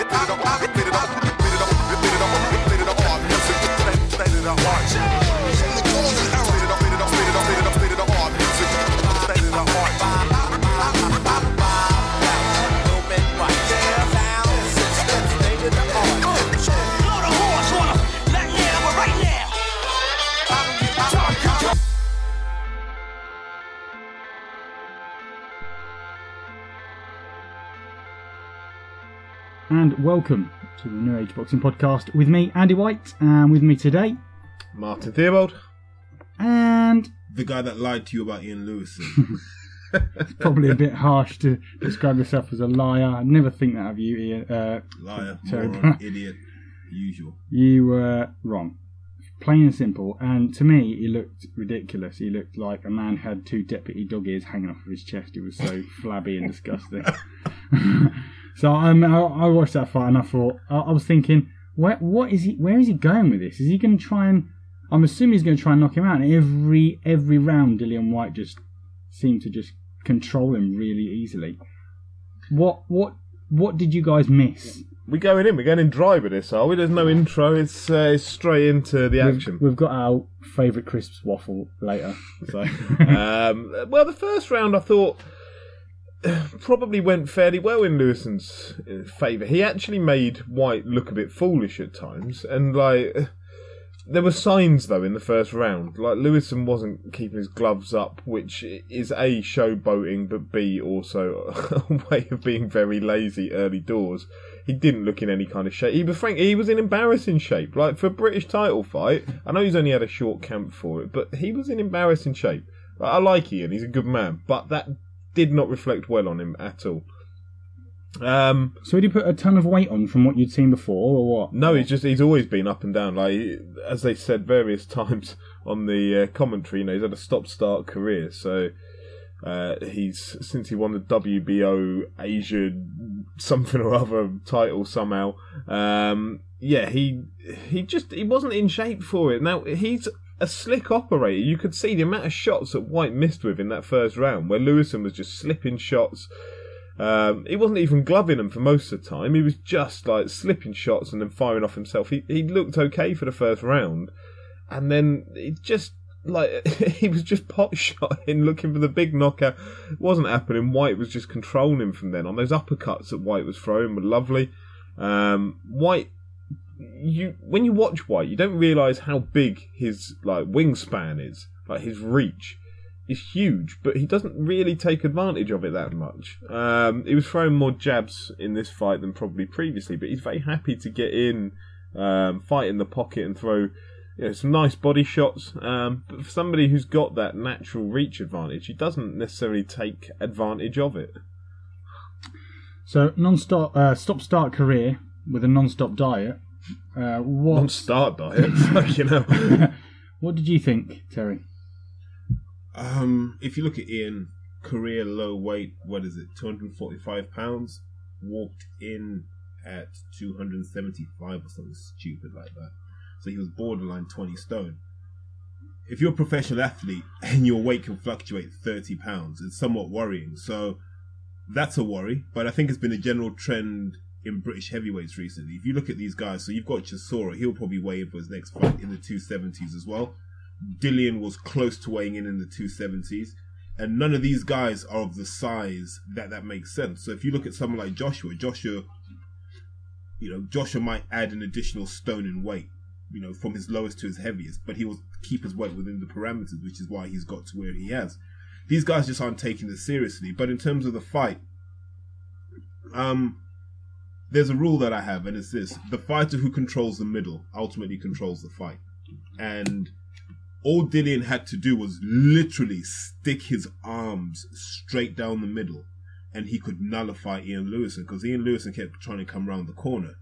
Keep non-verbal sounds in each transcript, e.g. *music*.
it, I don't, I get it, I and welcome to the New Age Boxing Podcast with me, Andy White, and with me today, Martin Theobald, and the guy that lied to you about Ian Lewis. *laughs* *laughs* it's probably a bit harsh to describe yourself as a liar. I'd never think that of you, Ian. Uh, Liar, *laughs* moron, idiot, usual. You were wrong. Plain and simple. And to me, he looked ridiculous. He looked like a man had two deputy dog ears hanging off of his chest. He was so flabby and disgusting. So um, I, I watched that fight and I thought, I, I was thinking, where, what is he? Where is he going with this? Is he going to try and? I'm assuming he's going to try and knock him out. And every every round, Dillian Whyte just seemed to just control him really easily. What what what did you guys miss? We're going in. We're going in dry with this, are we? There's no intro. It's, uh, it's straight into the action. We've, we've got our favourite crisps waffle later. So *laughs* um, well, the first round I thought *sighs* probably went fairly well in Lewison's uh, favour. He actually made Whyte look a bit foolish at times, and like *sighs* there were signs though in the first round. Like Lewison wasn't keeping his gloves up, which is a showboating, but b also *laughs* a way of being very lazy early doors. He didn't look in any kind of shape. He was frank. He was in embarrassing shape. Like for a British title fight, I know he's only had a short camp for it, but he was in embarrassing shape. I like Ian. He's a good man, but that did not reflect well on him at all. Um, So did he put a ton of weight on from what you'd seen before, or what? no, he's just he's always been up and down. Like as they said various *laughs* times on the uh, commentary, you know, he's had a stop-start career. So uh, he's since he won the WBO Asia something or other title somehow. Um, yeah, he he just he wasn't in shape for it. Now he's a slick operator. You could see the amount of shots that Whyte missed with in that first round, where Lewison was just slipping shots. Um, he wasn't even gloving them for most of the time. He was just like slipping shots and then firing off himself. He he looked okay for the first round, and then he just like *laughs* he was just pot *laughs* shotting, looking for the big knockout. It wasn't happening. Whyte was just controlling him from then on. Those uppercuts that Whyte was throwing were lovely. Um, Whyte, you when you watch Whyte, you don't realise how big his like wingspan is, like his reach is huge, but he doesn't really take advantage of it that much. Um, he was throwing more jabs in this fight than probably previously, but he's very happy to get in, um, fight in the pocket and throw you know, some nice body shots. Um, but for somebody who's got that natural reach advantage, he doesn't necessarily take advantage of it. So non-stop, uh, stop-start career with a non-stop diet. Uh, what Non-start diet, like, you know. what did you think, Terry? Um, if you look at Ian, career low weight, what is it, 245 pounds, walked in at 275 or something stupid like that. So he was borderline 20 stone. If you're a professional athlete *laughs* and your weight can fluctuate 30 pounds, it's somewhat worrying. So that's a worry, but I think it's been a general trend in British heavyweights recently. If you look at these guys, so you've got Chisora, he'll probably weigh in for his next fight in the 270s as well. Dillian was close to weighing in in the 270s, and none of these guys are of the size that that makes sense. So if you look at someone like Joshua, Joshua, you know, Joshua might add an additional stone in weight, you know, from his lowest to his heaviest, but he will keep his weight within the parameters, which is why he's got to where he has. These guys just aren't taking this seriously. But in terms of the fight, um, there's a rule that I have, and it's this: the fighter who controls the middle ultimately controls the fight. And all Dillian had to do was literally stick his arms straight down the middle, and he could nullify Ian Lewison because Ian Lewison kept trying to come around the corner.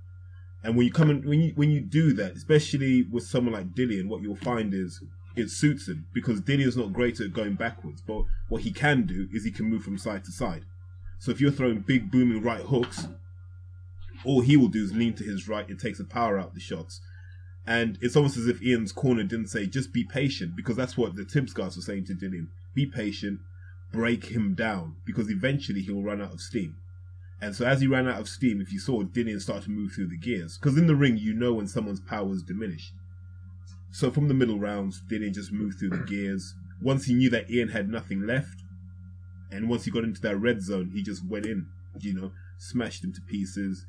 And when you come in, when you when you do that, especially with someone like Dillian, what you'll find is it suits him because Dillian's not great at going backwards, but what he can do is he can move from side to side. So if you're throwing big booming right hooks, all he will do is lean to his right. It takes the power out of the shots. And it's almost as if Ian's corner didn't say, just be patient, because that's what the Tibbs guys were saying to Dillian. Be patient, break him down, because eventually he'll run out of steam. And so as he ran out of steam, if you saw Dillian start to move through the gears, because in the ring you know when someone's power is diminished. So from the middle rounds, Dillian just moved through the gears. Once he knew that Ian had nothing left, and once he got into that red zone, he just went in, you know, smashed him to pieces.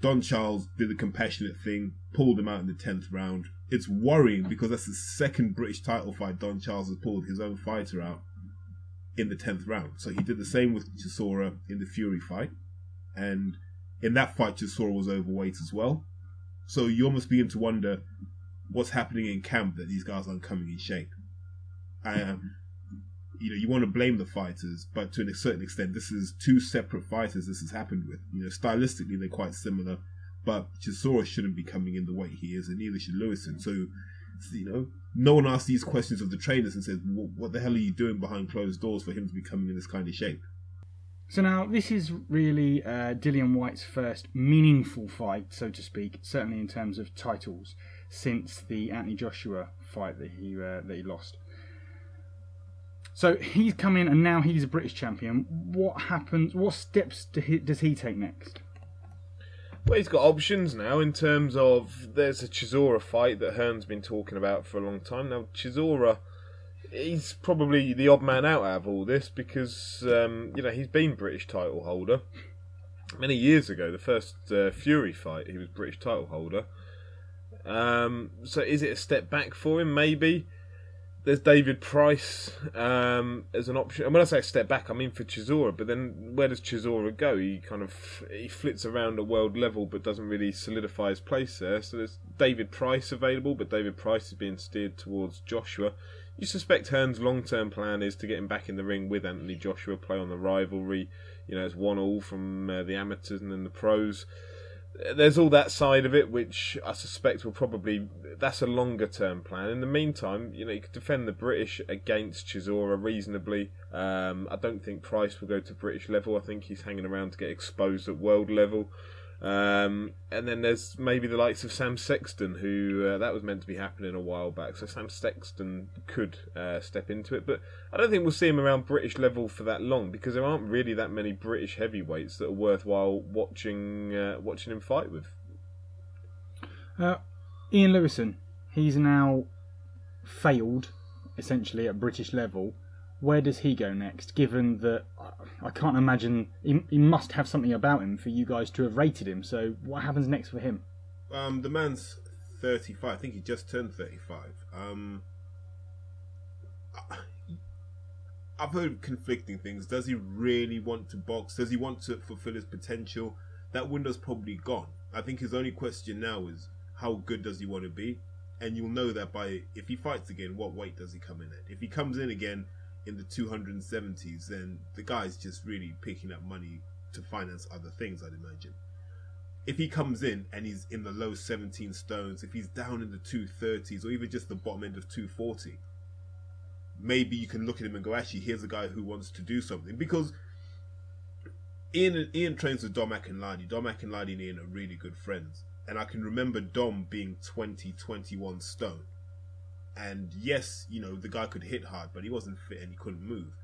Don Charles did the compassionate thing, pulled him out in the tenth round. It's worrying because that's the second British title fight Don Charles has pulled his own fighter out in the tenth round. So he did the same with Chisora in the Fury fight, and in that fight Chisora was overweight as well. So you almost begin to wonder what's happening in camp that these guys aren't coming in shape. I um, you know, you want to blame the fighters, but to a certain extent, this is two separate fighters this has happened with. You know, stylistically they're quite similar, but Chisora shouldn't be coming in the weight he is, and neither should Lewison. So, you know, no one asks these questions of the trainers and says, "What the hell are you doing behind closed doors for him to be coming in this kind of shape?" So now this is really uh, Dillian Whyte's first meaningful fight, so to speak, certainly in terms of titles, since the Anthony Joshua fight that he uh, that he lost. So he's come in and now he's a British champion. What happens? What steps do he, does he take next? Well, he's got options now in terms of there's a Chisora fight that Hearn's been talking about for a long time now. Chisora, he's probably the odd man out out of all this because um, you know he's been British title holder many years ago. The first uh, Fury fight, he was British title holder. Um, so is it a step back for him? Maybe there's David Price um, as an option. And when I say step back, I mean for Chisora. But then where does Chisora go? He kind of he flits around at world level, but doesn't really solidify his place there. So there's David Price available, but David Price is being steered towards Joshua. You suspect Hearn's long-term plan is to get him back in the ring with Anthony Joshua, play on the rivalry. You know, it's one all from uh, the amateurs and then the pros there's all that side of it, which I suspect will probably that's a longer term plan. In the meantime, you know, you could defend the British against Chisora reasonably. Um, I don't think Price will go to British level. I think he's hanging around to get exposed at world level. Um, and then there's maybe the likes of Sam Sexton, who uh, that was meant to be happening a while back. So Sam Sexton could uh, step into it, but I don't think we'll see him around British level for that long because there aren't really that many British heavyweights that are worthwhile watching uh, watching him fight with. Uh, Ian Lewison, he's now failed essentially at British level where does he go next? Given that I can't imagine he, he, must have something about him for you guys to have rated him. So what happens next for him? Um, the man's thirty-five. I think he just turned thirty-five. Um, I've heard conflicting things. Does he really want to box? Does he want to fulfill his potential? That window's probably gone. I think his only question now is how good does he want to be? And you'll know that by if he fights again, what weight does he come in at? If he comes in again in the 270s, then the guy's just really picking up money to finance other things, I'd imagine. If he comes in and he's in the low 17 stones, if he's down in the 230s or even just the bottom end of 240, maybe you can look at him and go, actually, here's a guy who wants to do something. Because Ian, Ian trains with Dom Akinlade. Dom Akinlade and Ian are really good friends. And I can remember Dom being 20, 21 stone and yes, you know, the guy could hit hard, but he wasn't fit and he couldn't move.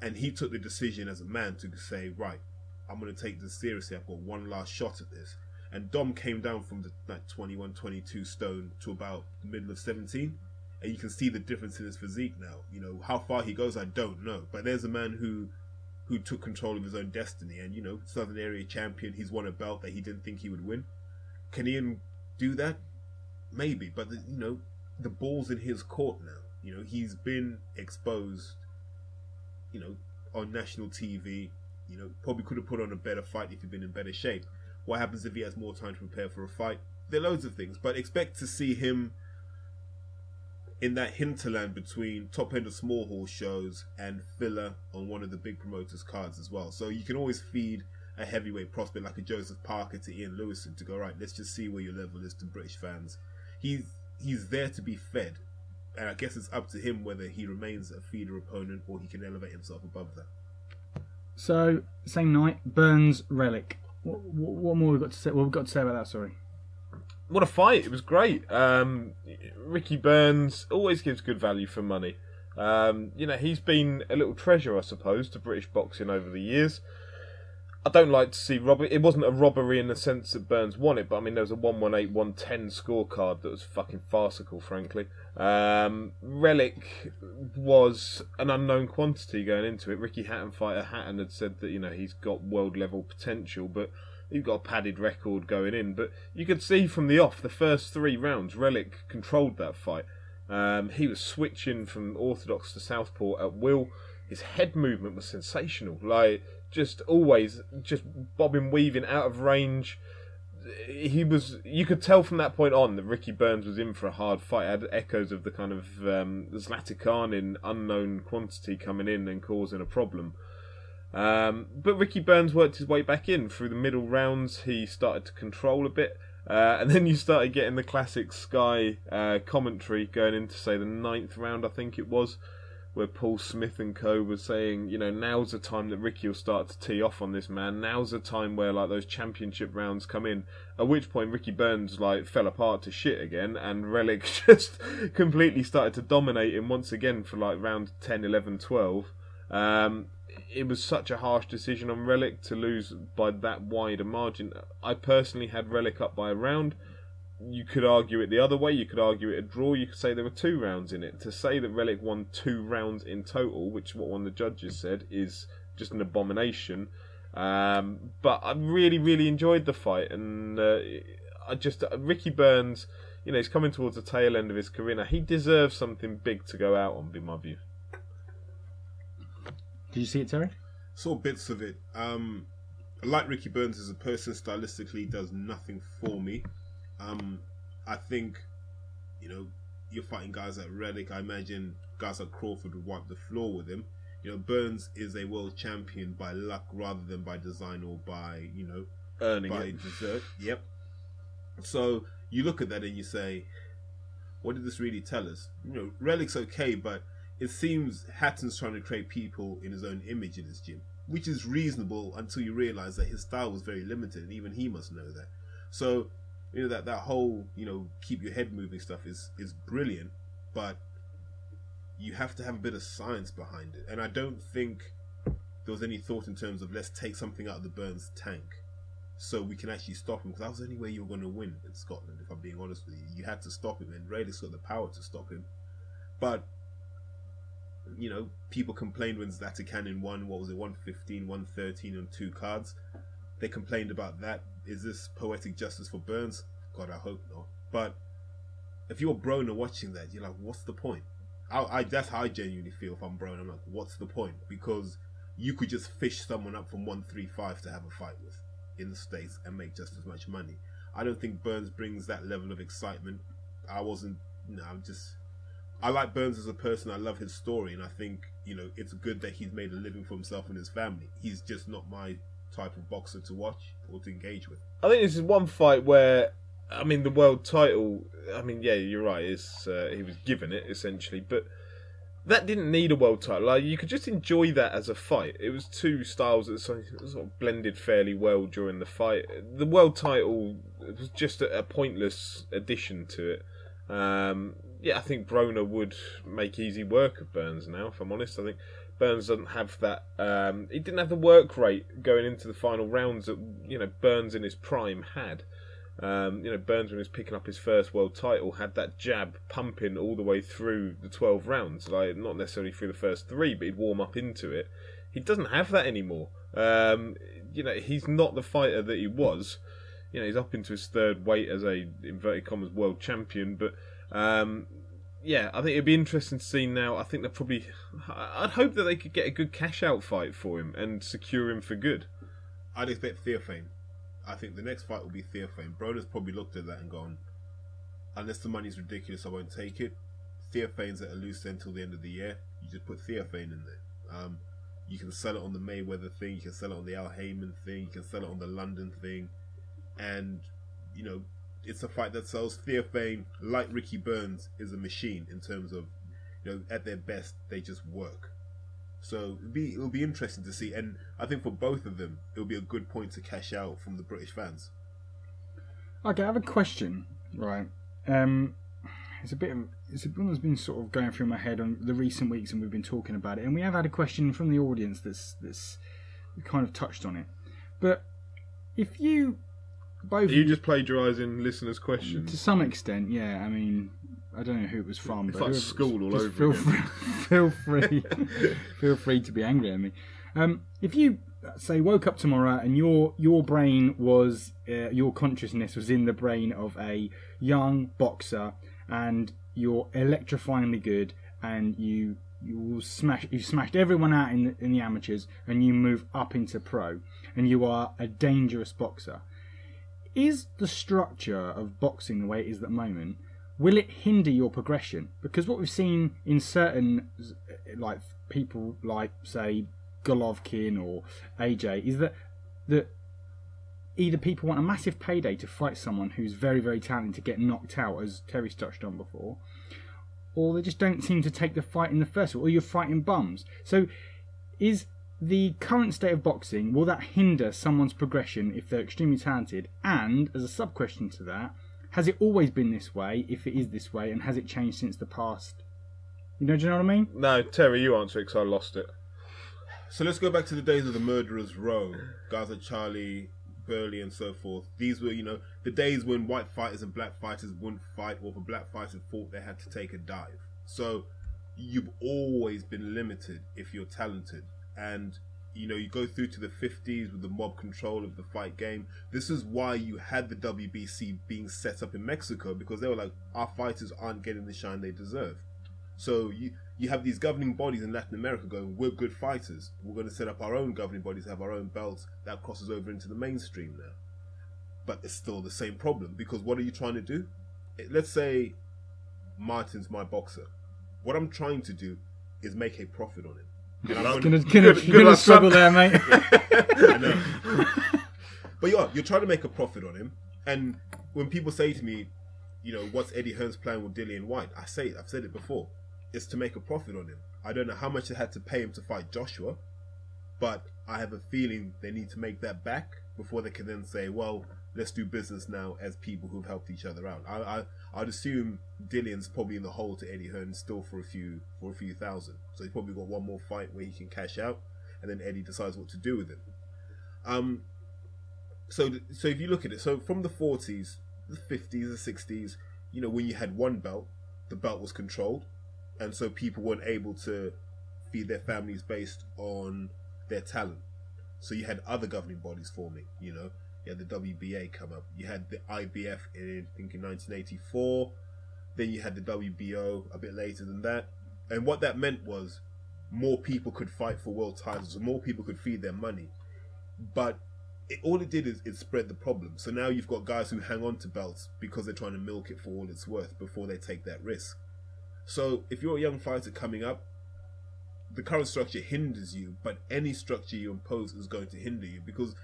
And he took the decision as a man to say, right, I'm going to take this seriously. I've got one last shot at this. And Dom came down from the, like 21, 22 stone to about the middle of 17. And you can see the difference in his physique now. You know, how far he goes, I don't know. But there's a man who who took control of his own destiny. And, you know, Southern Area champion, he's won a belt that he didn't think he would win. Can Ian do that? Maybe. But, you know, the ball's in his court now. You know, he's been exposed, you know, on national TV. You know, probably could have put on a better fight if he'd been in better shape. What happens if he has more time to prepare for a fight? There are loads of things, but expect to see him in that hinterland between top end of small hall shows and filler on one of the big promoters' cards as well. So you can always feed a heavyweight prospect like a Joseph Parker to Ian Lewison to go right. Let's just see where your level is to British fans. He's he's there to be fed, and I guess it's up to him whether he remains a feeder opponent or he can elevate himself above that. So same night, Burns Relikh. What, what more we got to say? What we've got to say about that? Sorry. What a fight! It was great. Um, Ricky Burns always gives good value for money. Um, you know, he's been a little treasure, I suppose, to British boxing over the years. I don't like to see robbery. It wasn't a robbery in the sense that Burns won it, but I mean there was a 118 110 scorecard that was fucking farcical, frankly. Um, Relikh was an unknown quantity going into it. Ricky Hatton fighter Hatton had said that you know he's got world level potential, but he's got a padded record going in. But you could see from the off, the first three rounds, Relikh controlled that fight. Um, he was switching from orthodox to southpaw at will. His head movement was sensational. Like just always just bobbing, weaving out of range. He was. You could tell from that point on that Ricky Burns was in for a hard fight. Had echoes of the kind of um, Zlaticanin unknown quantity coming in and causing a problem. Um, but Ricky Burns worked his way back in through the middle rounds. He started to control a bit. Uh, and *laughs* then you started getting the classic Sky uh, commentary going into, say, the ninth round, I think it was, where Paul Smith and co was saying, you know, now's the time that Ricky will start to tee off on this man. Now's the time where like those championship rounds come in. At which point Ricky Burns like fell apart to shit again, and Relikh *laughs* just completely started to dominate him once again for like round 10, 11, 12. Um, it was such a harsh decision on Relikh to lose by that wide a margin. I personally had Relikh up by a round you could argue it the other way. You could argue it a draw. You could say there were two rounds in it. To say that Relikh won two rounds in total, which what one of the judges said, is just an abomination. Um, but I really, really enjoyed the fight, and uh, I just uh, Ricky Burns, you know, he's coming towards the tail end of his career now. He deserves something big to go out on, in my view. Did you see it, Terry? Saw bits of it. Um, like Ricky Burns as a person, stylistically does nothing for me. Um, I think, you know, you're fighting guys like Relikh. I imagine guys like Crawford would wipe the floor with him. You know, Burns is a world champion by luck rather than by design or by, you know, earning by it. desert. Yep. So you look at that and you say, what did this really tell us? You know, Relikh's okay, but it seems Hatton's trying to create people in his own image in his gym, which is reasonable until you realize that his style was very limited, and even he must know that. So you know that that whole you know keep your head moving stuff is is brilliant, but you have to have a bit of science behind it. And I don't think there was any thought in terms of let's take something out of the Burns tank so we can actually stop him because that was the only way you were going to win in Scotland. If I'm being honest with you, you had to stop him, and Raiders got the power to stop him. But you know, people complained when Zlaticanin won. What was it, 115, 113 on two cards? They complained about that is this poetic justice for Burns? God, I hope not. But if you're Broner watching that, you're like, what's the point? I, I that's how I genuinely feel if I'm Broner. I'm like, what's the point? Because you could just fish someone up from 135 to have a fight with in the States and make just as much money. I don't think Burns brings that level of excitement. I wasn't, no, I'm just, I like Burns as a person. I love his story, and I think, you know, it's good that he's made a living for himself and his family. He's just not my type of boxer to watch or to engage with. I think this is one fight where, I mean, the world title. I mean, yeah, you're right. Is uh, he was given it essentially, but that didn't need a world title. Like you could just enjoy that as a fight. It was two styles that sort of blended fairly well during the fight. The world title was just a, a pointless addition to it. Um, yeah, I think Broner would make easy work of Burns now. If I'm honest, I think Burns doesn't have that. Um, he didn't have the work rate going into the final rounds that you know Burns in his prime had. Um, you know, Burns when he was picking up his first world title had that jab pumping all the way through the twelve rounds. Like not necessarily through the first three, but he'd warm up into it. He doesn't have that anymore. Um, you know, he's not the fighter that he was. You know, he's up into his third weight as a inverted commas world champion, but um, yeah, I think it'd be interesting to see now. I think they're probably. I'd hope that they could get a good cash out fight for him and secure him for good. I'd expect Theophane. I think the next fight will be Theophane. Broner's probably looked at that and gone, unless the money's ridiculous, I won't take it. Theophane's at a loose end till the end of the year. You just put Theophane in there. Um, you can sell it on the Mayweather thing. You can sell it on the Al Haymon thing. You can sell it on the London thing, and you know it's a fight that sells. Theophane, like Ricky Burns, is a machine in terms of, you know, at their best, they just work. So it'll be it'll be interesting to see, and I think for both of them, it'll be a good point to cash out from the British fans. Okay, I have a question. Right, um, it's a bit of it's one that's been sort of going through my head on the recent weeks, and we've been talking about it, and we have had a question from the audience that's that's kind of touched on it. But if you both You just plagiarising listeners' questions. to some extent, yeah. I mean, I don't know who it was from, It's but like school all over feel again. free, *laughs* feel free, *laughs* feel free to be angry at me. Um, if you say woke up tomorrow and your your brain was uh, your consciousness was in the brain of a young boxer and you're electrifyingly good and you you will smash you smashed everyone out in the, in the amateurs and you move up into pro and you are a dangerous boxer is the structure of boxing the way it is at the moment will it hinder your progression? Because what we've seen in certain like people like say Golovkin or AJ is that that either people want a massive payday to fight someone who's very very talented to get knocked out as Terry's touched on before or they just don't seem to take the fight in the first or you're fighting bums. So is the current state of boxing will that hinder someone's progression if they're extremely talented and as a sub question to that has it always been this way if it is this way and has it changed since the past you know do you know what i mean No, Terry, you answer it because I lost it. So let's go back to the days of the murderers row, guys like Charlie, Burley, and so forth. These were, you know, the days when white fighters and black fighters wouldn't fight, or if a black fighter fought, they had to take a dive. So you've always been limited if you're talented, and you know you go through to the 50s with the mob control of the fight game. This is why you had the WBC being set up in Mexico because they were like, our fighters aren't getting the shine they deserve. So you you have these governing bodies in Latin America going, we're good fighters. We're going to set up our own governing bodies, have our own belts. That crosses over into the mainstream now. But it's still the same problem because what are you trying to do? Let's say Martin's my boxer. What I'm trying to do is make a profit on him. And I'm gonna, gonna- gonna, good gonna luck, struggle son. there mate *laughs* I know. but yeah, you're trying to make a profit on him. And when people say to me, you know, what's Eddie Hearn's plan with Dillian Whyte? I say, I've said it before, it's to make a profit on him. I don't know how much they had to pay him to fight Joshua, but I have a feeling they need to make that back before they can then say, well, let's do business now as people who've helped each other out. I, I I'd assume Dillian's probably in the hole to Eddie Hearn still for a few for a few thousand. So he's probably got one more fight where he can cash out, and then Eddie decides what to do with him. Um, so so if you look at it, so from the forties, the fifties, the sixties, you know, when you had one belt, the belt was controlled, and so people weren't able to feed their families based on their talent. So you had other governing bodies forming. You know, you had the WBA come up. You had the IBF in I think in 1984. Then you had the WBO a bit later than that. And what that meant was more people could fight for world titles, more people could feed their money. But it, all it did is it spread the problem. So now you've got guys who hang on to belts because they're trying to milk it for all it's worth before they take that risk. So if you're a young fighter coming up, the current structure hinders you, but any structure you impose is going to hinder you because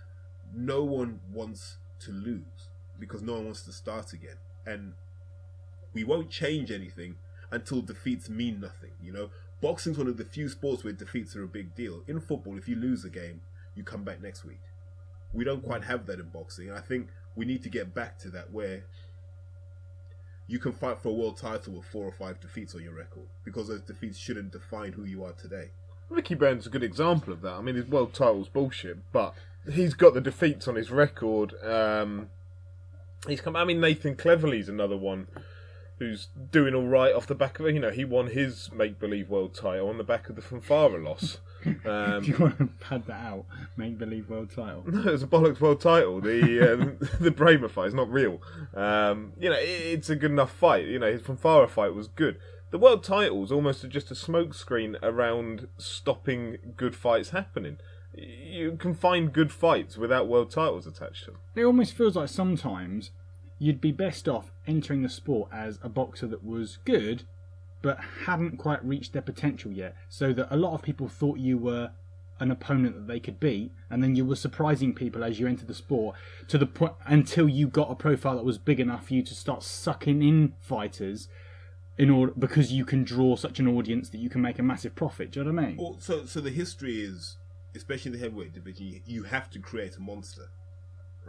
no one wants to lose because no one wants to start again. And we won't change anything until defeats mean nothing. You know, boxing's one of the few sports where defeats are a big deal. In football, if you lose a game, you come back next week. We don't quite have that in boxing, and I think we need to get back to that where you can fight for a world title with four or five defeats on your record because those defeats shouldn't define who you are today. Ricky Brown's a good example of that. I mean, his world title's bullshit, but he's got the defeats on his record. Um, he's come. I mean, Nathan Cleverly's another one who's doing all right off the back of it. You know, he won his make believe world title on the back of the Fonfara loss. *laughs* Um, you want to pad that out make believe world title *laughs* no, it's a bollocks world title. The um, *laughs* the Brähmer fight is not real. Um, you know, it, it's a good enough fight. You know, his Fonfara fight was good. The world title's almost just a smokescreen around stopping good fights happening. You can find good fights without world titles attached to them. it almost feels like sometimes you'd be best off entering the sport as a boxer that was good but hadn't quite reached their potential yet so that a lot of people thought you were an opponent that they could beat and then you were surprising people as you entered the sport to the point until you got a profile that was big enough for you to start sucking in fighters in order because you can draw such an audience that you can make a massive profit do you know what i mean Well, so so the history is, especially in the heavyweight division, you, have to create a monster,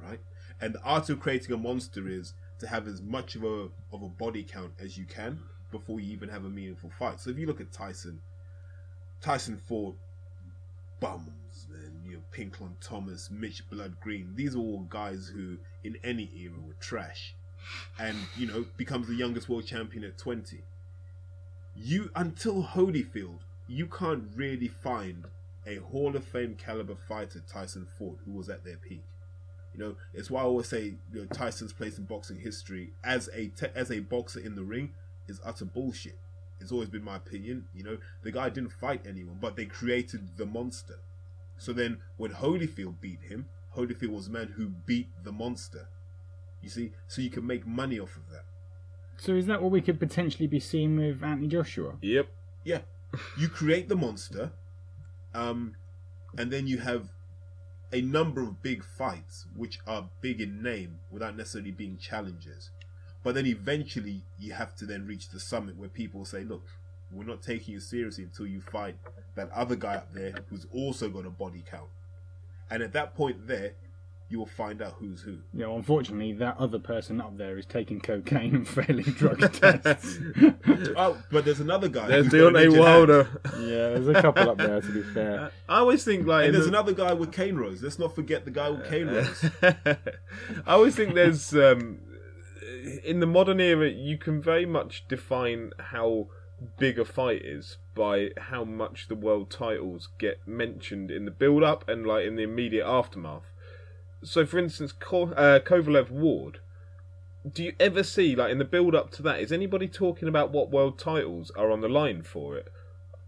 right? And the art of creating a monster is to have as much of a of a body count as you can before you even have a meaningful fight. So if you look at Tyson, Tyson fought bums, man. You know, Pinklon Thomas, Mitch Blood Green. These are all guys who, in any era, were trash, and you know, becomes the youngest world champion at twenty. You until Holyfield, you can't really find a Hall of Fame caliber fighter, Tyson Ford, who was at their peak. You know, it's why I always say you know, Tyson's place in boxing history as a te- as a boxer in the ring is utter bullshit. It's always been my opinion. You know, the guy didn't fight anyone, but they created the monster. So then, when Holyfield beat him, Holyfield was the man who beat the monster. You see, so you can make money off of that. So is that what we could potentially be seeing with Anthony Joshua? Yep. Yeah, you create the monster, um, and then you have a number of big fights which are big in name without necessarily being challenges. But then eventually you have to then reach the summit where people say, "Look, we're not taking you seriously until you fight that other guy up there who's also got a body count." And at that point, there, you will find out who's who. Yeah, well, unfortunately, that other person up there is taking cocaine and failing *laughs* drug tests. Oh, but there's another guy. There's who's got an Deontay Wilder. yeah, there's a couple up there, to be fair. I always think like And there's the- another guy with cane rows. Let's not forget the guy with cane rows. *laughs* I always think there's um, in the modern era you can very much define how big a fight is by how much the world titles get mentioned in the build up and like in the immediate aftermath. So for instance, Ko- uh, Kovalev Ward. Do you ever see like in the build up to that is anybody talking about what world titles are on the line for it?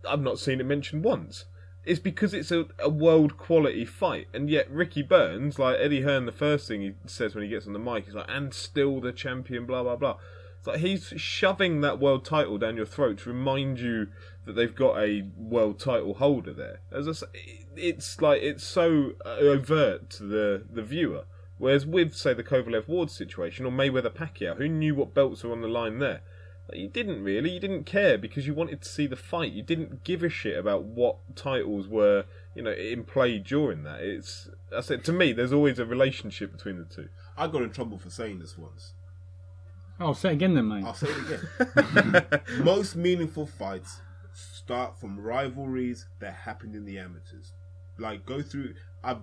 I've not seen it mentioned once. It's because it's a, a world quality fight, and yet Ricky Burns, like Eddie Hearn, the first thing he says when he gets on the mic is like, "And still the champion," blah blah blah. It's like he's shoving that world title down your throat to remind you that they've got a world title holder there. As I say, it's like it's so overt to the the viewer. Whereas with say the Kovalev Ward situation or Mayweather Pacquiao, who knew what belts were on the line there? Like, You didn't really. You didn't care because you wanted to see the fight. You didn't give a shit about what titles were, you know, in play during that. It's I said to me, there's always a relationship between the two. I got in trouble for saying this once. Oh, say it again then, mate. I'll say it again. *laughs* Most meaningful fights start from rivalries that happened in the amateurs. Like go through I,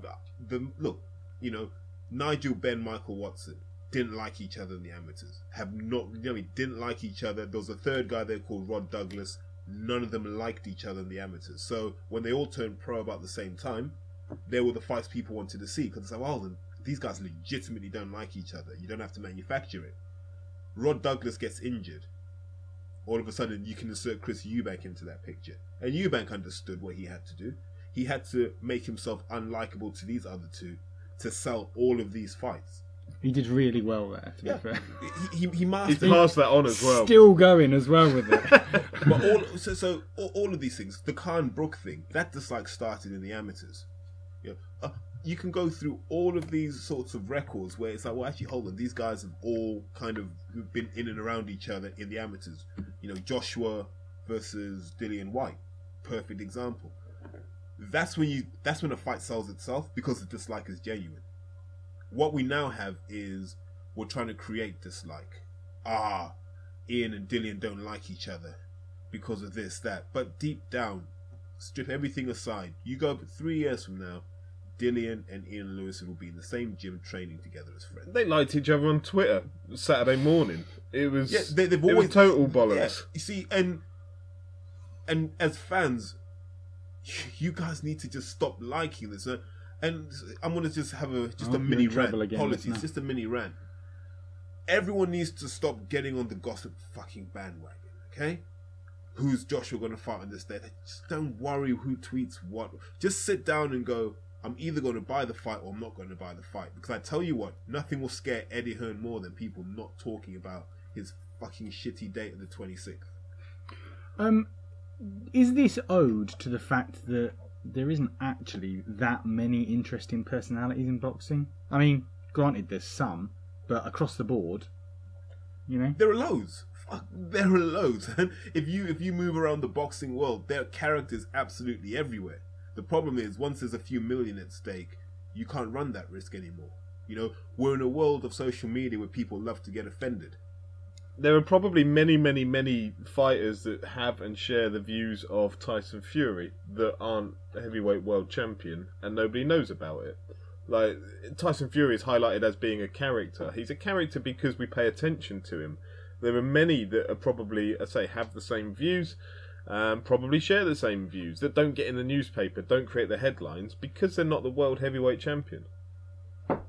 the look, you know, Nigel Benn Michael Watson didn't like each other in the amateurs. Have not you know, didn't like each other. There was a third guy there called Rod Douglas. None of them liked each other in the amateurs. So when they all turned pro about the same time, they were the fights people wanted to see because it's like, well, then these guys legitimately don't like each other. You don't have to manufacture it. Rod Douglas gets injured, all of a sudden you can insert Chris Eubank into that picture. And Eubank understood what he had to do. He had to make himself unlikable to these other two to sell all of these fights. He did really well there, to Yeah. be fair. He, he, he He's mastered passed that on as well. Still going as well with it. *laughs* but all so, so all, all of these things, the Khan Brook thing, that just like started in the amateurs. You, know, uh, you can go through all of these sorts of records where it's like, well, actually, hold on, these guys have all kind of been in and around each other in the amateurs. You know, Joshua versus Dillian Whyte, perfect example. That's when you. That's when a fight sells itself because the dislike is genuine. What we now have is we're trying to create dislike. Ah, Ian and Dillian don't like each other because of this, that. But deep down, strip everything aside. You go three years from now, Dillian and Ian Lewis will be in the same gym training together as friends. They liked each other on Twitter Saturday morning. It was Yeah, they, they've it always was total Yeah, bollocks. you see, and and as fans, *laughs* you guys need to just stop liking this. Uh, and I'm gonna just have a just I a hope mini rant. trouble again, Apologies, listener. just a mini rant. Everyone needs to stop getting on the gossip fucking bandwagon. Okay, who's Joshua gonna fight on this day? Just don't worry who tweets what. Just sit down and go. I'm either going to buy the fight or I'm not going to buy the fight. Because I tell you what, nothing will scare Eddie Hearn more than people not talking about his fucking shitty date of the 26th. Um, is this owed to the fact that there isn't actually that many interesting personalities in boxing? I mean, granted, there's some, but across the board, you know. There are loads. Fuck, there are loads. And *laughs* if you if you move around the boxing world, there are characters absolutely everywhere. The problem is once there's a few million at stake, you can't run that risk anymore. You know, we're in a world of social media where people love to get offended. there are probably many, many, many fighters that have and share the views of Tyson Fury that aren't a heavyweight world champion, and nobody knows about it. Like Tyson Fury is highlighted as being a character. He's a character because we pay attention to him. There are many that are probably, I say, have the same views, um, probably share the same views that don't get in the newspaper, don't create the headlines because they're not the world heavyweight champion.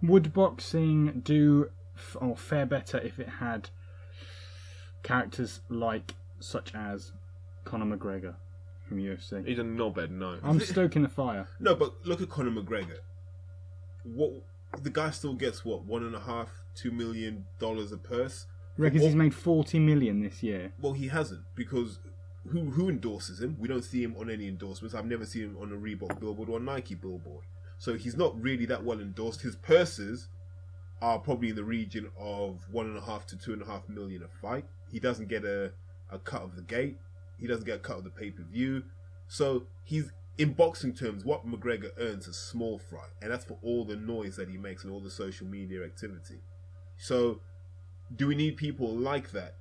Would boxing do f- or fare better if it had characters like such as Conor McGregor from UFC? He's a knobhead, no. I'm stoking the fire. *laughs* No, but look at Conor McGregor. What the guy still gets? What one and a half, two million dollars a purse? Reckons he's made 40 million this year. Well, he hasn't because who who endorses him? We don't see him on any endorsements. I've never seen him on a Reebok billboard or a Nike billboard. So he's not really that well endorsed. His purses are probably in the region of one and a half to two and a half million a fight. He doesn't get a, a cut of the gate. He doesn't get a cut of the pay per view. So he's in boxing terms, what McGregor earns is small fry, and that's for all the noise that he makes and all the social media activity. So, do we need people like that?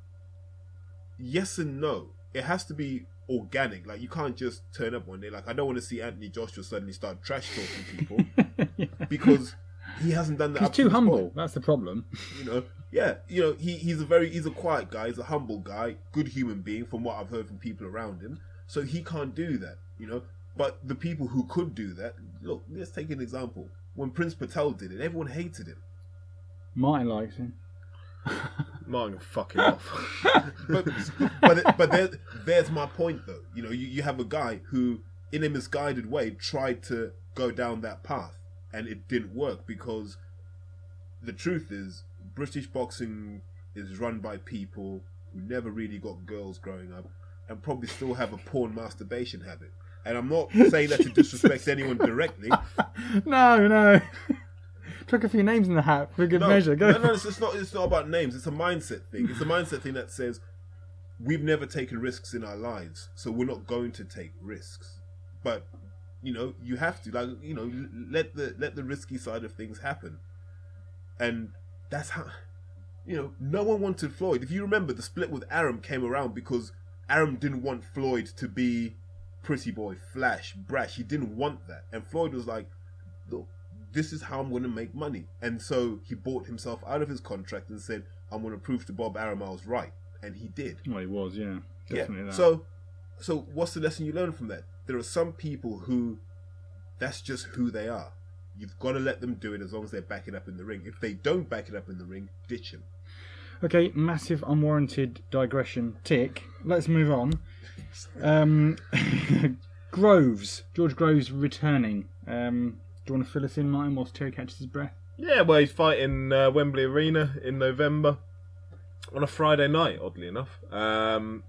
Yes and no. It has to be organic. Like you can't just turn up one day. Like I don't want to see Anthony Joshua suddenly start trash talking people *laughs* because he hasn't done that. He's too humble. point That's the problem. you know yeah you know he, he's a very he's a quiet guy he's a humble guy good human being from what i've heard from people around him so he can't do that you know but the people who could do that look let's take an example when prince patel did it everyone hated him Martin likes him. Martin can fuck him off. *laughs* but but but there, there's my point though you know you, you have a guy who in a misguided way tried to go down that path and it didn't work because the truth is british boxing is run by people who never really got girls growing up and probably still have a porn masturbation habit and i'm not saying that to *laughs* disrespect anyone directly no, no. Chuck a few names in the hat for good no, measure. Go. no, no, it's, it's not. It's not about names. It's a mindset thing. It's a mindset thing that says we've never taken risks in our lives, so we're not going to take risks. But you know, you have to. Like you know, let the let the risky side of things happen, and that's how. You know, no one wanted Floyd. If you remember, the split with Arum came around because Arum didn't want Floyd to be pretty boy, flash, brash. He didn't want that, and Floyd was like, "Look, this is how I'm going to make money. And so he bought himself out of his contract and said, I'm going to prove to Bob was right. And he did. Well, he was, yeah. Definitely yeah. that. So, so what's the lesson you learn from that? There are some people who, that's just who they are. You've got to let them do it as long as they back it up in the ring. If they don't back it up in the ring, ditch them. Okay, massive unwarranted digression. Tick. Let's move on. Um, *laughs* Groves. George Groves returning. Um, do you want to fill us in, Martin, whilst Terry catches his breath? yeah, well, he's fighting uh, Wembley Arena in November on a Friday night, oddly enough. Um,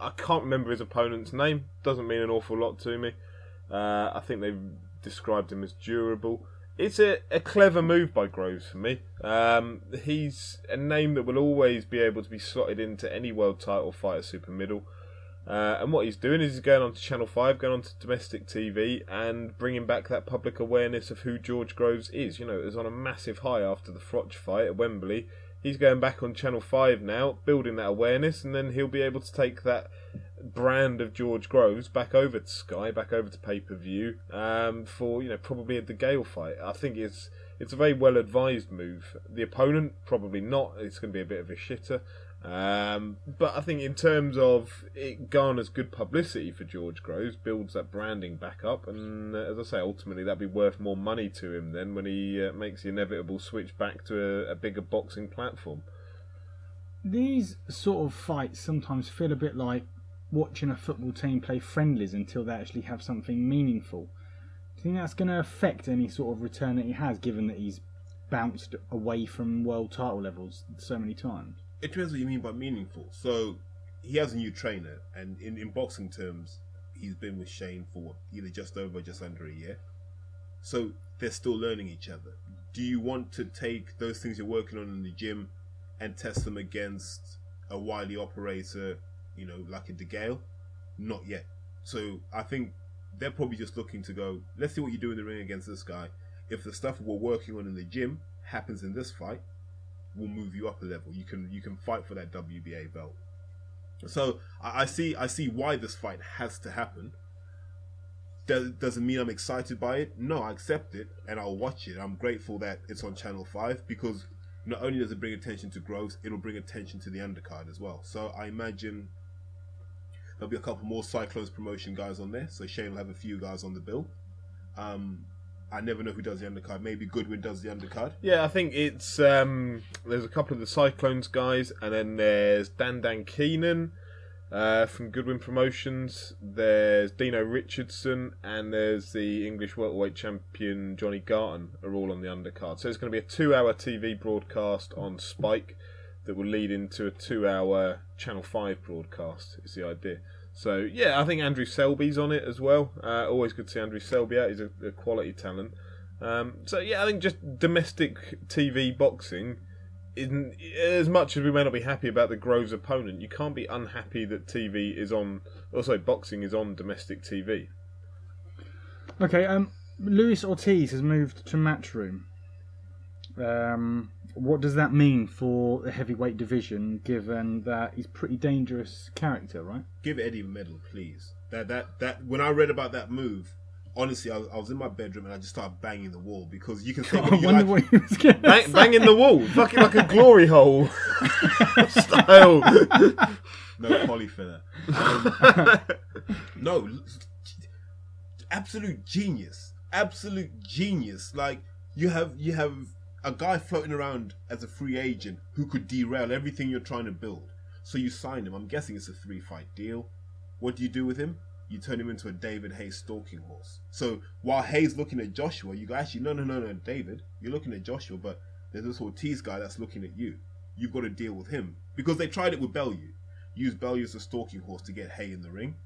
I can't remember his opponent's name. Doesn't mean an awful lot to me. Uh, I think they've described him as durable. It's a, a clever move by Groves for me. Um, he's a name that will always be able to be slotted into any world title fight at super middle. Uh, and what he's doing is he's going on to Channel 5, going on to domestic TV, and bringing back that public awareness of who George Groves is. You know, it was on a massive high after the Froch fight at Wembley. He's going back on Channel 5 now, building that awareness, and then he'll be able to take that brand of George Groves back over to Sky, back over to pay per view, um, for, you know, probably DeGale fight. I think it's it's a very well advised move. The opponent, probably not. It's going to be a bit of a shitter. Um, but I think in terms of it garners good publicity for George Groves, builds that branding back up, and uh, as I say, ultimately that'd be worth more money to him then when he uh, makes the inevitable switch back to a, a bigger boxing platform. These sort of fights sometimes feel a bit like watching a football team play friendlies until they actually have something meaningful. Do you think that's going to affect any sort of return that he has, given that he's bounced away from world title levels so many times? It depends what you mean by meaningful. So he has a new trainer, and in, in boxing terms, he's been with Shane for either just over or just under a year. So they're still learning each other. Do you want to take those things you're working on in the gym and test them against a wily operator, you know, like a DeGale? Not yet. So I think they're probably just looking to go, let's see what you do in the ring against this guy. If the stuff we're working on in the gym happens in this fight, will move you up a level. You can you can fight for that WBA belt. So I, I see I see why this fight has to happen. Does, doesn't mean I'm excited by it. No, I accept it and I'll watch it. I'm grateful that it's on Channel Five because not only does it bring attention to Groves, it'll bring attention to the undercard as well. So I imagine there'll be a couple more Cyclones promotion guys on there. So Shane will have a few guys on the bill. Um, I never know who does the undercard. Maybe Goodwin does the undercard. Yeah, I think it's um, there's a couple of the Cyclones guys, and then there's Dan Dan Keenan uh, from Goodwin Promotions. There's Dino Richardson, and there's the English welterweight champion Johnny Garton are all on the undercard. So it's going to be a two-hour TV broadcast on Spike that will lead into a two-hour Channel Five broadcast. Is the idea. So yeah, I think Andrew Selby's on it as well. Uh, always good to see Andrew Selby out. He's a, a quality talent. Um, so yeah, I think just domestic TV boxing. In, as much as we may not be happy about the Groves opponent, you can't be unhappy that TV is on. Also, boxing is on domestic TV. Okay, um, Luis Ortiz has moved to Matchroom. Um, what does that mean for the heavyweight division, given that he's a pretty dangerous character, right? Give Eddie a medal, please. That that that when I read about that move, honestly, I was, I was in my bedroom and I just started banging the wall because you can say *laughs* I what you like. what he was Bang, banging the wall, fucking like a glory hole *laughs* style. No polyfiller. Um, *laughs* no, absolute genius, absolute genius. Like you have you have a guy floating around as a free agent who could derail everything you're trying to build. So you sign him. I'm guessing it's a three fight deal. What do you do with him? You turn him into a David Haye's stalking horse. So while Haye's looking at Joshua, you go actually no no no no David, you're looking at Joshua, but there's this Ortiz guy that's looking at you. You've got to deal with him because they tried it with Bellew. Use Bellew as a stalking horse to get Haye in the ring.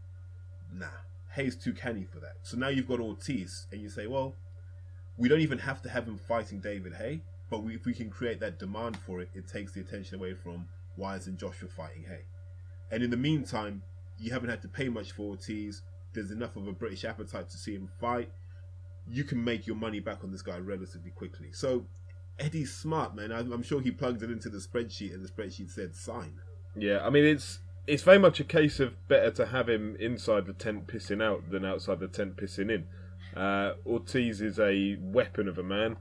Nah, Haye's too canny for that. So now you've got Ortiz, and you say, well, we don't even have to have him fighting David Haye, but we, if we can create that demand for it, it takes the attention away from Wise and Joshua fighting Hay. And in the meantime, you haven't had to pay much for Ortiz. There's enough of a British appetite to see him fight. You can make your money back on this guy relatively quickly. So Eddie's smart, man. I'm, I'm sure he plugged it into the spreadsheet, and the spreadsheet said sign. Yeah, I mean it's it's very much a case of better to have him inside the tent pissing out than outside the tent pissing in. Uh, Ortiz is a weapon of a man.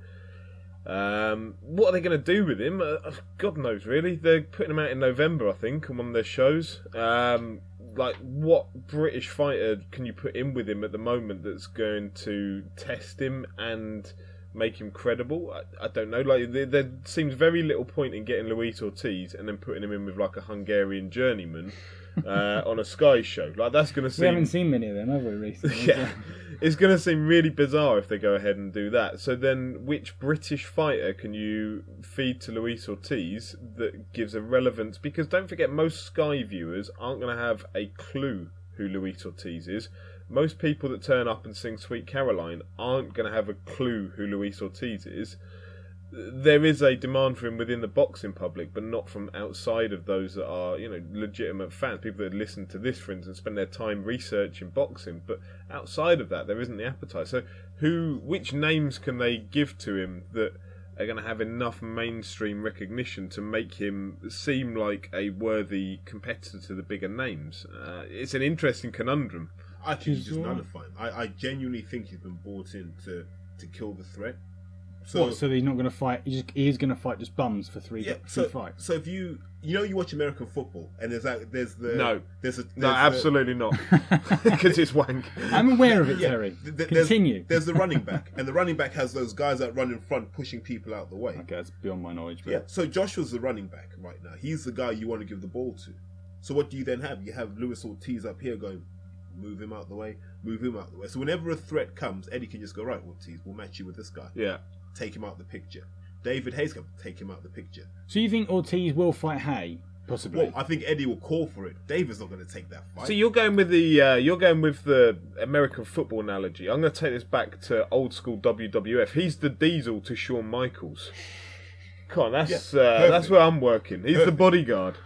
Um, what are they going to do with him? Uh, God knows, really. They're putting him out in November, I think, on one of their shows. Um, like, what British fighter can you put in with him at the moment that's going to test him and make him credible? I, I don't know. Like, there, there seems very little point in getting Luis Ortiz and then putting him in with like a Hungarian journeyman uh, on a Sky show. Like, that's going to We haven't seen many of them, have we, recently? *laughs* yeah, it's going to seem really bizarre if they go ahead and do that. So then, which British fighter can you feed to Luis Ortiz that gives a relevance? Because don't forget, most Sky viewers aren't going to have a clue who Luis Ortiz is. Most people that turn up and sing Sweet Caroline aren't going to have a clue who Luis Ortiz is. There is a demand for him within the boxing public, but not from outside of those that are, you know, legitimate fans. People that listen to this, for instance, spend their time researching boxing. But outside of that, there isn't the appetite. So, who, which names can they give to him that are going to have enough mainstream recognition to make him seem like a worthy competitor to the bigger names? Uh, it's an interesting conundrum. I think he's just Sure. nullifying. I, I genuinely think he's been bought in to, to kill the threat. So, What, so he's not going to fight. He just, he's going to fight just bums for three, yeah, three so, fights. so if you you know you watch American football and there's that there's the No. there's a No, there's the- absolutely not. *laughs* Because it's wank. I'm aware of it, yeah, Terry. th- th- there's, Continue. There's the running back, and the running back has those guys that run in front, pushing people out the way. Okay, that's beyond my knowledge. But Yeah. So Joshua's the running back right now. He's the guy you want to give the ball to. So what do you then have? You have Luis Ortiz up here going, move him out the way, move him out the way. So whenever a threat comes, Eddie can just go right, Ortiz, we'll match you with this guy. Yeah. Take him out the picture. David Haye's can take him out the picture. So you think Ortiz will fight Haye? Possibly. Well, I think Eddie will call for it. David's not going to take that fight. So you're going with the uh, you're going with the American football analogy. I'm going to take this back to old school WWF. He's the Diesel to Shawn Michaels. Come on, that's Yeah, uh, that's where I'm working. He's the bodyguard.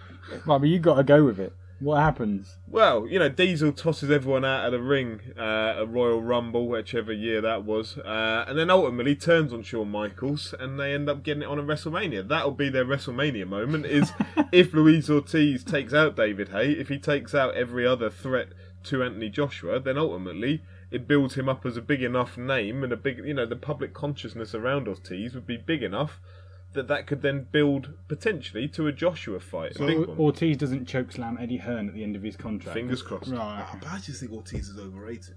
Right, but you got to go with it. What happens? Well, you know, Diesel tosses everyone out of the ring uh, at Royal Rumble, whichever year that was, uh, and then ultimately turns on Shawn Michaels, and they end up getting it on a WrestleMania. That'll be their WrestleMania moment. Is *laughs* if Luis Ortiz takes out David Haye, if he takes out every other threat to Anthony Joshua, then ultimately it builds him up as a big enough name and a big, you know, the public consciousness around Ortiz would be big enough that that could then build potentially to a Joshua fight. a So big one. Ortiz doesn't choke slam Eddie Hearn at the end of his contract. Fingers crossed. Right. Ah, but I just think Ortiz is overrated.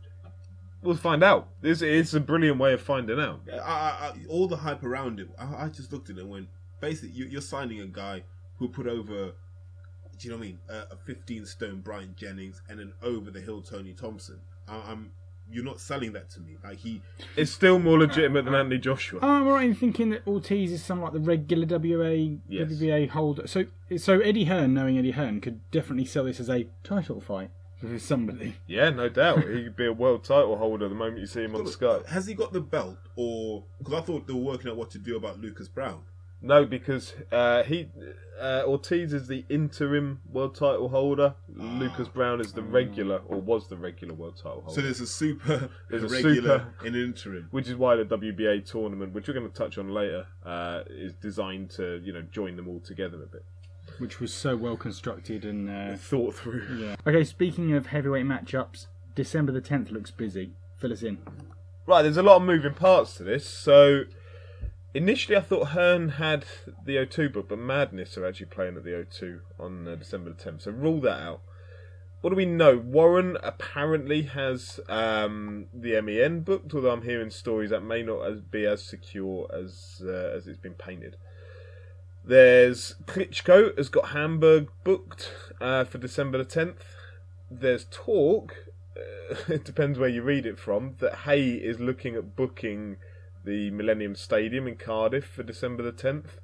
We'll find out. It's, it's a brilliant way of finding out. I, I, I, all the hype around it, I, I just looked at it and went, basically, you, you're signing a guy who put over, do you know what I mean, a, a 15 stone Bryant Jennings and an over the hill Tony Thompson. I, I'm, you're not selling that to me. Like he, It's still more legitimate than Anthony Joshua. Oh, I'm right in thinking that Ortiz is some like the regular WA Yes. WBA holder. So, so Eddie Hearn, knowing Eddie Hearn, could definitely sell this as a title fight with somebody. Yeah, no doubt. He could be a world title holder the moment you see him on the Sky. has he got the belt or because I thought they were working out what to do about Lucas Browne. No, because uh, he uh, Ortiz is the interim world title holder. Lucas Browne is the regular, or was the regular world title holder. So there's a super, *laughs* There's a regular, super- *laughs* and interim. which is why the WBA tournament, which we're going to touch on later, uh, is designed to you know join them all together a bit, which was so well constructed and. Uh, *laughs* thought through. yeah. Okay, speaking of heavyweight matchups, December the 10th looks busy. Fill us in. Right, there's a lot of moving parts to this. So initially, I thought Hearn had the O2 book, but Madness are actually playing at the O2 on uh, December the 10th. So rule that out. What do we know? Warren apparently has um, the MEN booked, although I'm hearing stories that may not as, be as secure as uh, as it's been painted. There's Klitschko has got Hamburg booked uh, for December the 10th. There's talk, *laughs* it depends where you read it from, that Haye is looking at booking the Millennium Stadium in Cardiff for December the 10th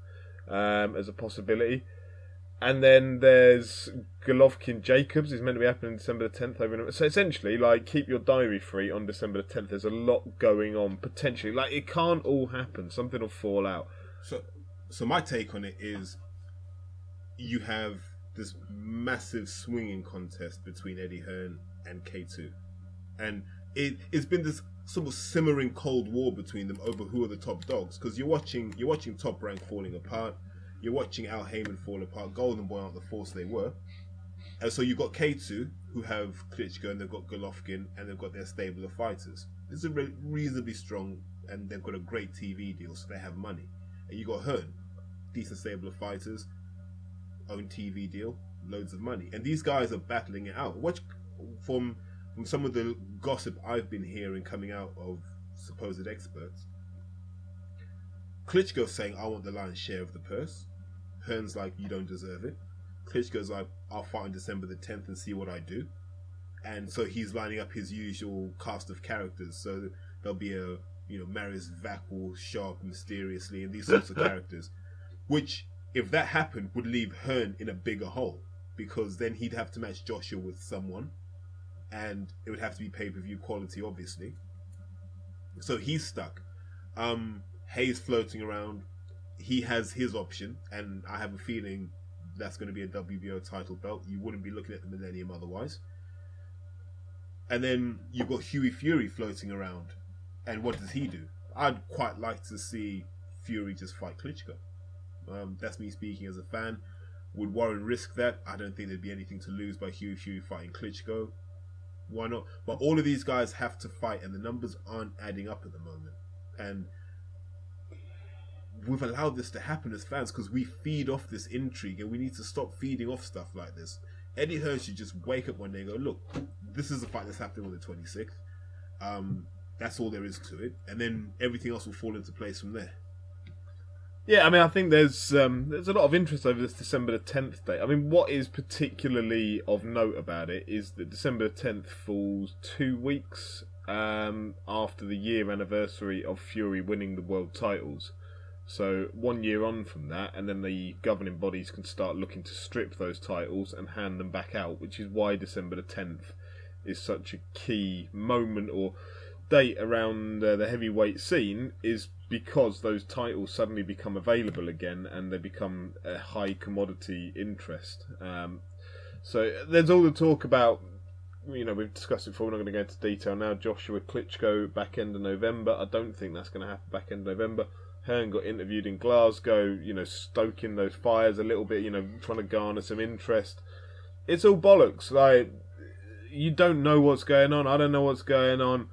um, as a possibility. And then there's Golovkin Jacobs is meant to be happening December the 10th over So essentially, like, keep your diary free on December the 10th. There's a lot going on potentially. Like, it can't all happen. Something will fall out. So, so my take on it is, you have this massive swinging contest between Eddie Hearn and K2, and it it's been this sort of simmering cold war between them over who are the top dogs. Because you're watching you're watching Top Rank falling apart, you're watching Al Haymon fall apart. Golden Boy aren't the force they were, and so you've got K2 who have Klitschko and they've got Golovkin and they've got their stable of fighters. Is a re- reasonably strong and they've got a great TV deal, so they have money. And you got Hearn, decent stable of fighters, own TV deal, loads of money, and these guys are battling it out. What from from some of the gossip I've been hearing coming out of supposed experts, Klitschko's saying, "I want the lion's share of the purse." Hearn's like, "You don't deserve it." Klitschko's like, "I'll fight on December the 10th and see what I do." And so he's lining up his usual cast of characters. So there'll be a you know Mariusz Wach, sharp mysteriously, and these *laughs* sorts of characters. Which, if that happened, would leave Hearn in a bigger hole because then he'd have to match Joshua with someone, and it would have to be pay per view quality, obviously. So he's stuck. Um, Haye's floating around. He has his option, and I have a feeling that's going to be a WBO title belt. You wouldn't be looking at the Millennium otherwise. And then you've got Hughie Fury floating around. And what does he do? I'd quite like to see Fury just fight Klitschko. Um, that's me speaking as a fan. Would Warren risk that? I don't think there'd be anything to lose by Hughie Fury fighting Klitschko. Why not? But all of these guys have to fight, and the numbers aren't adding up at the moment. And we've allowed this to happen as fans because we feed off this intrigue, and we need to stop feeding off stuff like this. Eddie Hearn should just wake up one day and go, "Look, this is a fight that's happening on the 26th. Um, that's all there is to it, and then everything else will fall into place from there." Yeah, I mean, I think there's um, there's a lot of interest over this December the 10th date. I mean, what is particularly of note about it is that December the 10th falls two weeks um, after the year anniversary of Fury winning the world titles. So one year on from that, and then the governing bodies can start looking to strip those titles and hand them back out, which is why December the 10th is such a key moment or date around uh, the heavyweight scene is because those titles suddenly become available again and they become a high commodity interest. Um, So there's all the talk about. You know, we've discussed it before. We're not going to go into detail now. Joshua Klitschko back end of November. I don't think that's going to happen back end of November. Hearn got interviewed in Glasgow. You know, stoking those fires a little bit. You know, trying to garner some interest. It's all bollocks. Like you don't know what's going on. I don't know what's going on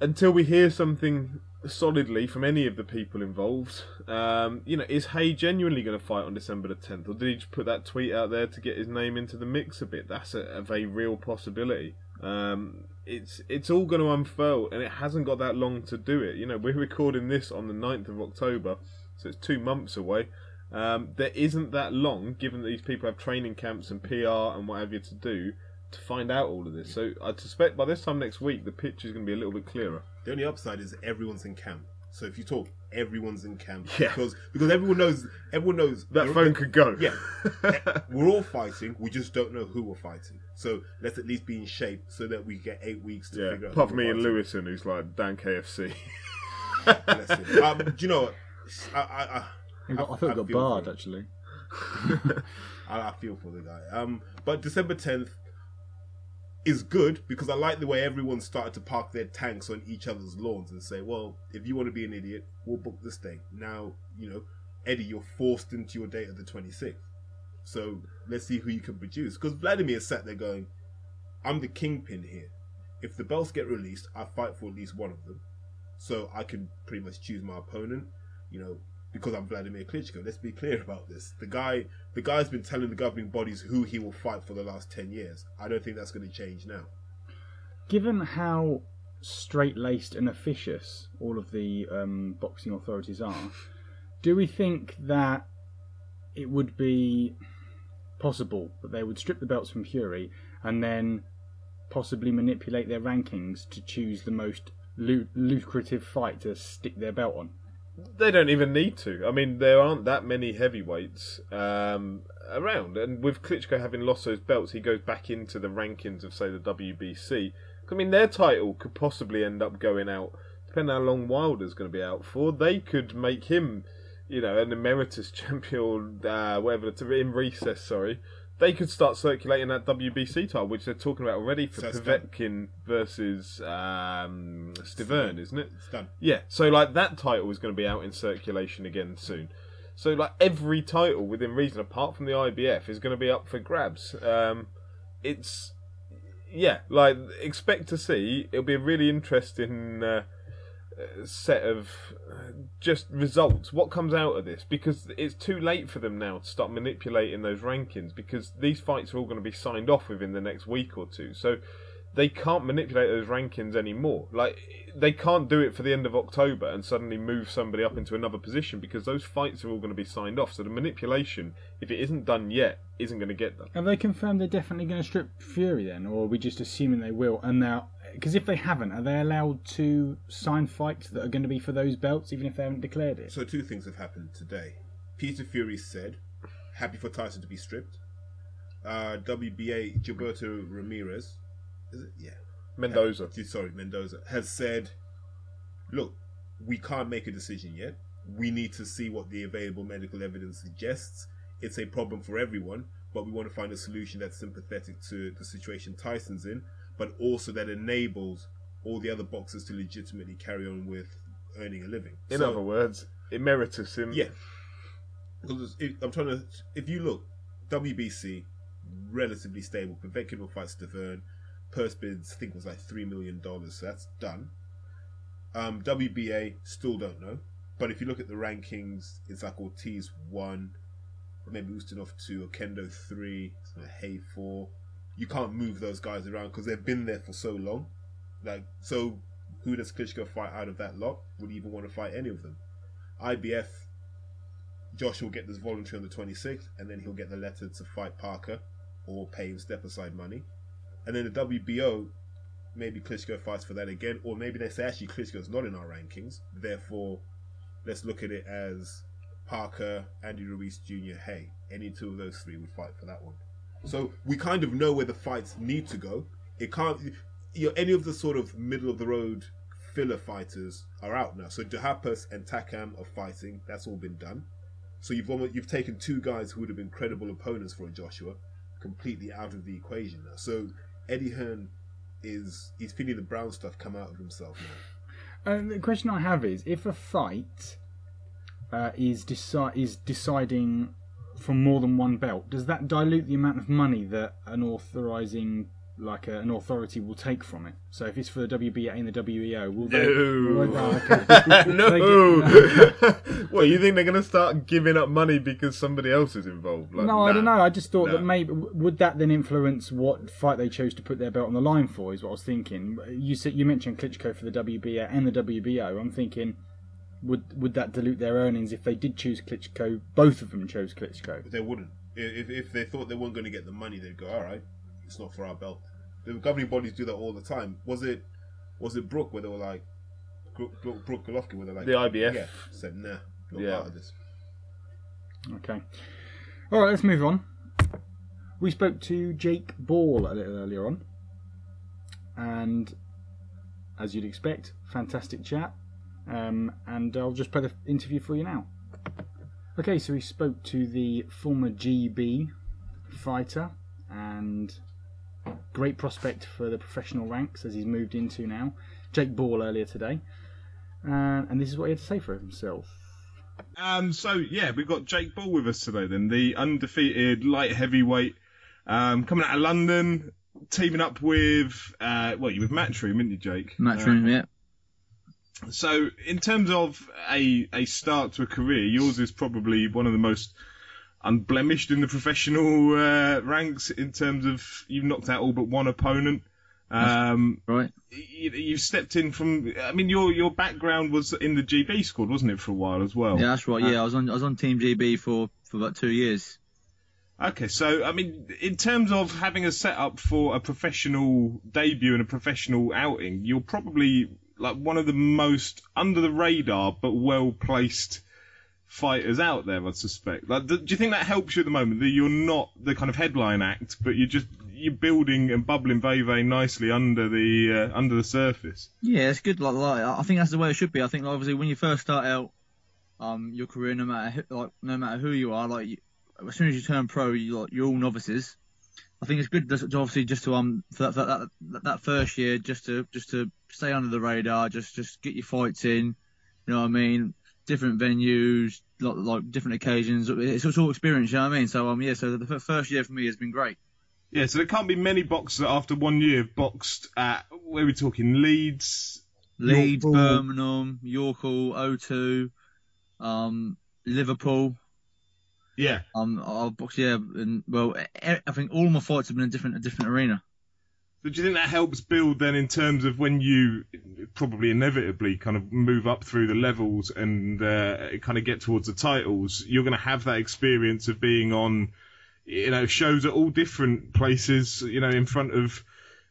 until we hear something solidly from any of the people involved. Um, you know, is Haye genuinely going to fight on December the 10th, or did he just put that tweet out there to get his name into the mix a bit? That's a, a very real possibility. Um, it's it's all going to unfurl, and it hasn't got that long to do it. You know, we're recording this on the 9th of October, so it's two months away. Um, there isn't that long, given that these people have training camps and PR and what have you to do, to find out all of this. So I suspect by this time next week, the picture is going to be a little bit clearer. The only upside is everyone's in camp. So if you talk, everyone's in camp Yeah. because because everyone knows everyone knows That phone could go. *laughs* Yeah, we're all fighting. We just don't know who we're fighting. So let's at least be in shape so that we get eight weeks to yeah. figure out. Apart who from we're Ian. Lewison, who's like Dan KFC. *laughs* Um, do you know what? I I, I, I, got, I thought I got feel barred actually. *laughs* I, I feel for the guy. Um, but December tenth is good because I like the way everyone started to park their tanks on each other's lawns and say, "Well, if you want to be an idiot, we'll book this day." Now, you know, Eddie, you're forced into your date of the twenty sixth. So let's see who you can produce. Because Wladimir sat there going, "I'm the kingpin here. If the belts get released, I fight for at least one of them, so I can pretty much choose my opponent." You know, because I'm Wladimir Klitschko. Let's be clear about this. The guy, the guy's been telling the governing bodies who he will fight for the last ten years. I don't think that's going to change now. Given how straight laced and officious all of the um, boxing authorities are, do we think that it would be possible that they would strip the belts from Fury and then possibly manipulate their rankings to choose the most lu- lucrative fight to stick their belt on? They don't even need to. I mean, there aren't that many heavyweights um, around, and with Klitschko having lost those belts, he goes back into the rankings of, say, the WBC. I mean, their title could possibly end up going out, depending how long Wilder's going to be out for. They could make him, you know, an emeritus *laughs* champion, uh, whatever, in recess. Sorry, they could start circulating that WBC title, which they're talking about already for So. Povetkin versus um, Stiverne, isn't it? It's done. Yeah, so like that title is going to be out in circulation again soon. So like every title within reason, apart from the IBF, is going to be up for grabs. Um, it's yeah, like expect to see. It'll be a really interesting uh, set of uh, just results. What comes out of this? Because it's too late for them now to start manipulating those rankings. Because these fights are all going to be signed off within the next week or two. So they can't manipulate those rankings anymore. Like they can't do it for the end of October and suddenly move somebody up into another position because those fights are all going to be signed off. So the manipulation, if it isn't done yet, isn't going to get done. Have they confirmed they're definitely going to strip Fury then, or are we just assuming they will? And now, because if they haven't, are they allowed to sign fights that are going to be for those belts, even if they haven't declared it? So two things have happened today. Peter Fury said, "Happy for Tyson to be stripped." Uh, WBA Gilberto Ramirez, is it? Yeah. Mendoza. Sorry, Mendoza has said, "Look, we can't make a decision yet. We need to see what the available medical evidence suggests. It's a problem for everyone, but we want to find a solution that's sympathetic to the situation Tyson's in, but also that enables all the other boxers to legitimately carry on with earning a living." In So- other words, emeritus him. yeah. Because I'm trying to. If you look, WBC, relatively stable. Povetkin will fight Stiverne. Purse bids, I think, was like $3 million, so that's done. Um, WBA, still don't know. But if you look at the rankings, it's like Ortiz 1, maybe Ustinov 2, Oquendo 3, Haye 4. You can't move those guys around because they've been there for so long. Like, so who does Klitschko fight out of that lot? Would he even want to fight any of them? IBF, Josh will get this voluntary on the 26th, and then he'll get the letter to fight Parker or pay him step aside money. And then the WBO, maybe Klitschko fights for that again, or maybe they say actually Klitschko's not in our rankings, therefore let's look at it as Parker, Andy Ruiz Jr., Haye. Any two of those three would fight for that one. So we kind of know where the fights need to go. It can't, you know, any of the sort of middle of the road filler fighters are out now. So Duhaupas and Takam are fighting. That's all been done. So you've almost, you've taken two guys who would have been credible opponents for a Joshua, completely out of the equation now. So Eddie Hearn is he's feeling the brown stuff come out of himself now. Uh, the question I have is, if a fight uh, is deci- is deciding for more than one belt, does that dilute the amount of money that an authorizing like a, an authority will take from it? So if it's for the WBA and the WBO, will they? No. will- oh, okay. *laughs* no. They *laughs* what you think they're going to start giving up money because somebody else is involved? Like, No, I don't know. I just thought that maybe would that then influence what fight they chose to put their belt on the line for? Is what I was thinking. You said you mentioned Klitschko for the WBA and the WBO. I'm thinking, would would that dilute their earnings if they did choose Klitschko? Both of them chose Klitschko. But they wouldn't. If, if they thought they weren't going to get the money, they'd go, "All right, it's not for our belt." The governing bodies do that all the time. Was it was it Brook where they were like Brook, Brook, Brook Golovkin where they're like The IBF. Yeah, said nah, not Yeah. part of this. Okay. All right, let's move on. We spoke to Jake Ball a little earlier on, and as you'd expect, fantastic chat. Um, and I'll just play the interview for you now. Okay, so we spoke to the former GB fighter and great prospect for the professional ranks as he's moved into now, Jake Ball earlier today. Uh, and this is what he had to say for himself. Um, so yeah, we've got Jake Ball with us today. Then the undefeated light heavyweight, um, coming out of London, teaming up with uh, well, you with Matchroom, didn't you, Jake? Matchroom, yeah. Uh, so in terms of a a start to a career, yours is probably one of the most unblemished in the professional uh, ranks in terms of you've knocked out all but one opponent. Um, Right. you, you've stepped in from. I mean, your your background was in the GB squad, wasn't it, for a while as well? Yeah, that's right. Yeah, I was on I was on Team GB for, for about two years. Okay, so I mean, in terms of having a setup for a professional debut and a professional outing, you're probably like one of the most under the radar but well placed fighters out there. I suspect. Like, do do you think that helps you at the moment that you're not the kind of headline act, but you're just you're building and bubbling very very nicely under the uh, under the surface? Yeah, it's good. Like, like I think that's the way it should be. I think like, obviously when you first start out, um, your career, no matter who, like no matter who you are, like you, as soon as you turn pro, you like you're all novices. I think it's good, to obviously, just to um for that, for that that that first year, just to just to stay under the radar, just just get your fights in. You know what I mean? Different venues, like, like different occasions. It's, it's all experience. You know what I mean? So um yeah, so the f- first year for me has been great. Yeah, so there can't be many boxers that after one year have boxed at where we're talking Leeds, Leeds, Birmingham, York- Birmingham, York Hall, O2, um, Liverpool. Yeah. Um, I'll box yeah, and well, I think all my fights have been in a different a different arena. So do you think that helps build then in terms of when you probably inevitably kind of move up through the levels and uh, kind of get towards the titles, you're going to have that experience of being on, you know, shows at all different places, you know, in front of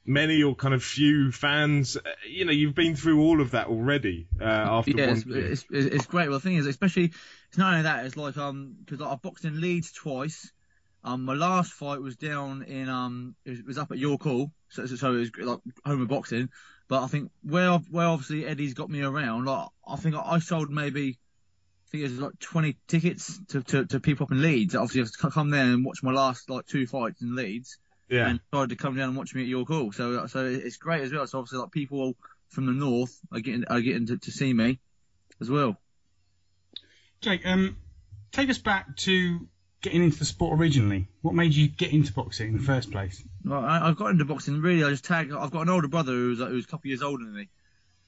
many or kind of few fans. Uh, You know, you've been through all of that already uh, after yeah, one it's, it's, it's, it's great. Well, the thing is, especially it's not only that. It's like um, because I've boxed in Leeds twice. Um, my last fight was down in um, it was, up at York Hall, so, so, so it was like home of boxing. But I think where I've- where obviously Eddie's got me around, like I think I, I sold maybe. I think it was like 20 tickets to, to, to people up in Leeds. Obviously, I've to come there and watch my last like two fights in Leeds. yeah. and decided to come down and watch me at York Hall. So so it's great as well. So obviously like people from the north are getting are getting to, to see me as well. Jake, um, take us back to getting into the sport originally. What made you get into boxing in the first place? Well, I, I got into boxing really. I just tagged. I've got an older brother who's who's a couple of years older than me,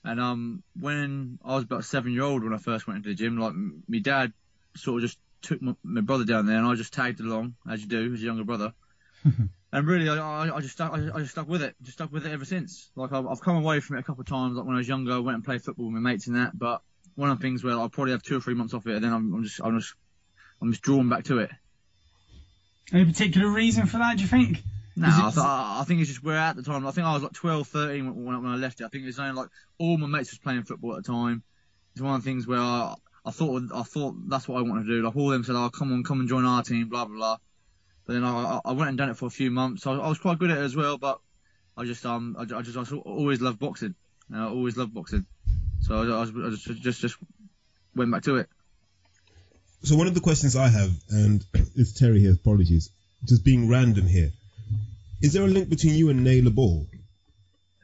and um when I was about seven year old when I first went into the gym, like my dad sort of just took my, my brother down there, and I just tagged along as you do as a younger brother. *laughs* And really, I, I, I just stuck, I, I just stuck with it, just stuck with it ever since. Like I've, I've come away from it a couple of times. Like when I was younger, I went and played football with my mates and that. But one of the things where I'll probably have two or three months off it, and then I'm, I'm just, I'm just, I'm just drawn back to it. Any particular reason for that? Do you think? No, I, th- I think it's just where at the time. I think I was like 12, 13 when, when I- left it. I think it was only like all my mates was playing football at the time. It's one of the things where I, I thought I thought that's what I wanted to do. Like all of them said, "Oh, come on, come and join our team," blah blah blah. But then I, I- I went and done it for a few months. I, I was quite good at it as well, but I just um I, I just I always loved boxing. I always loved boxing, so I, I, was, I just just just went back to it. So one of the questions I have, and it's Terry here, apologies. just being random here. Is there a link between you and Naylor Ball?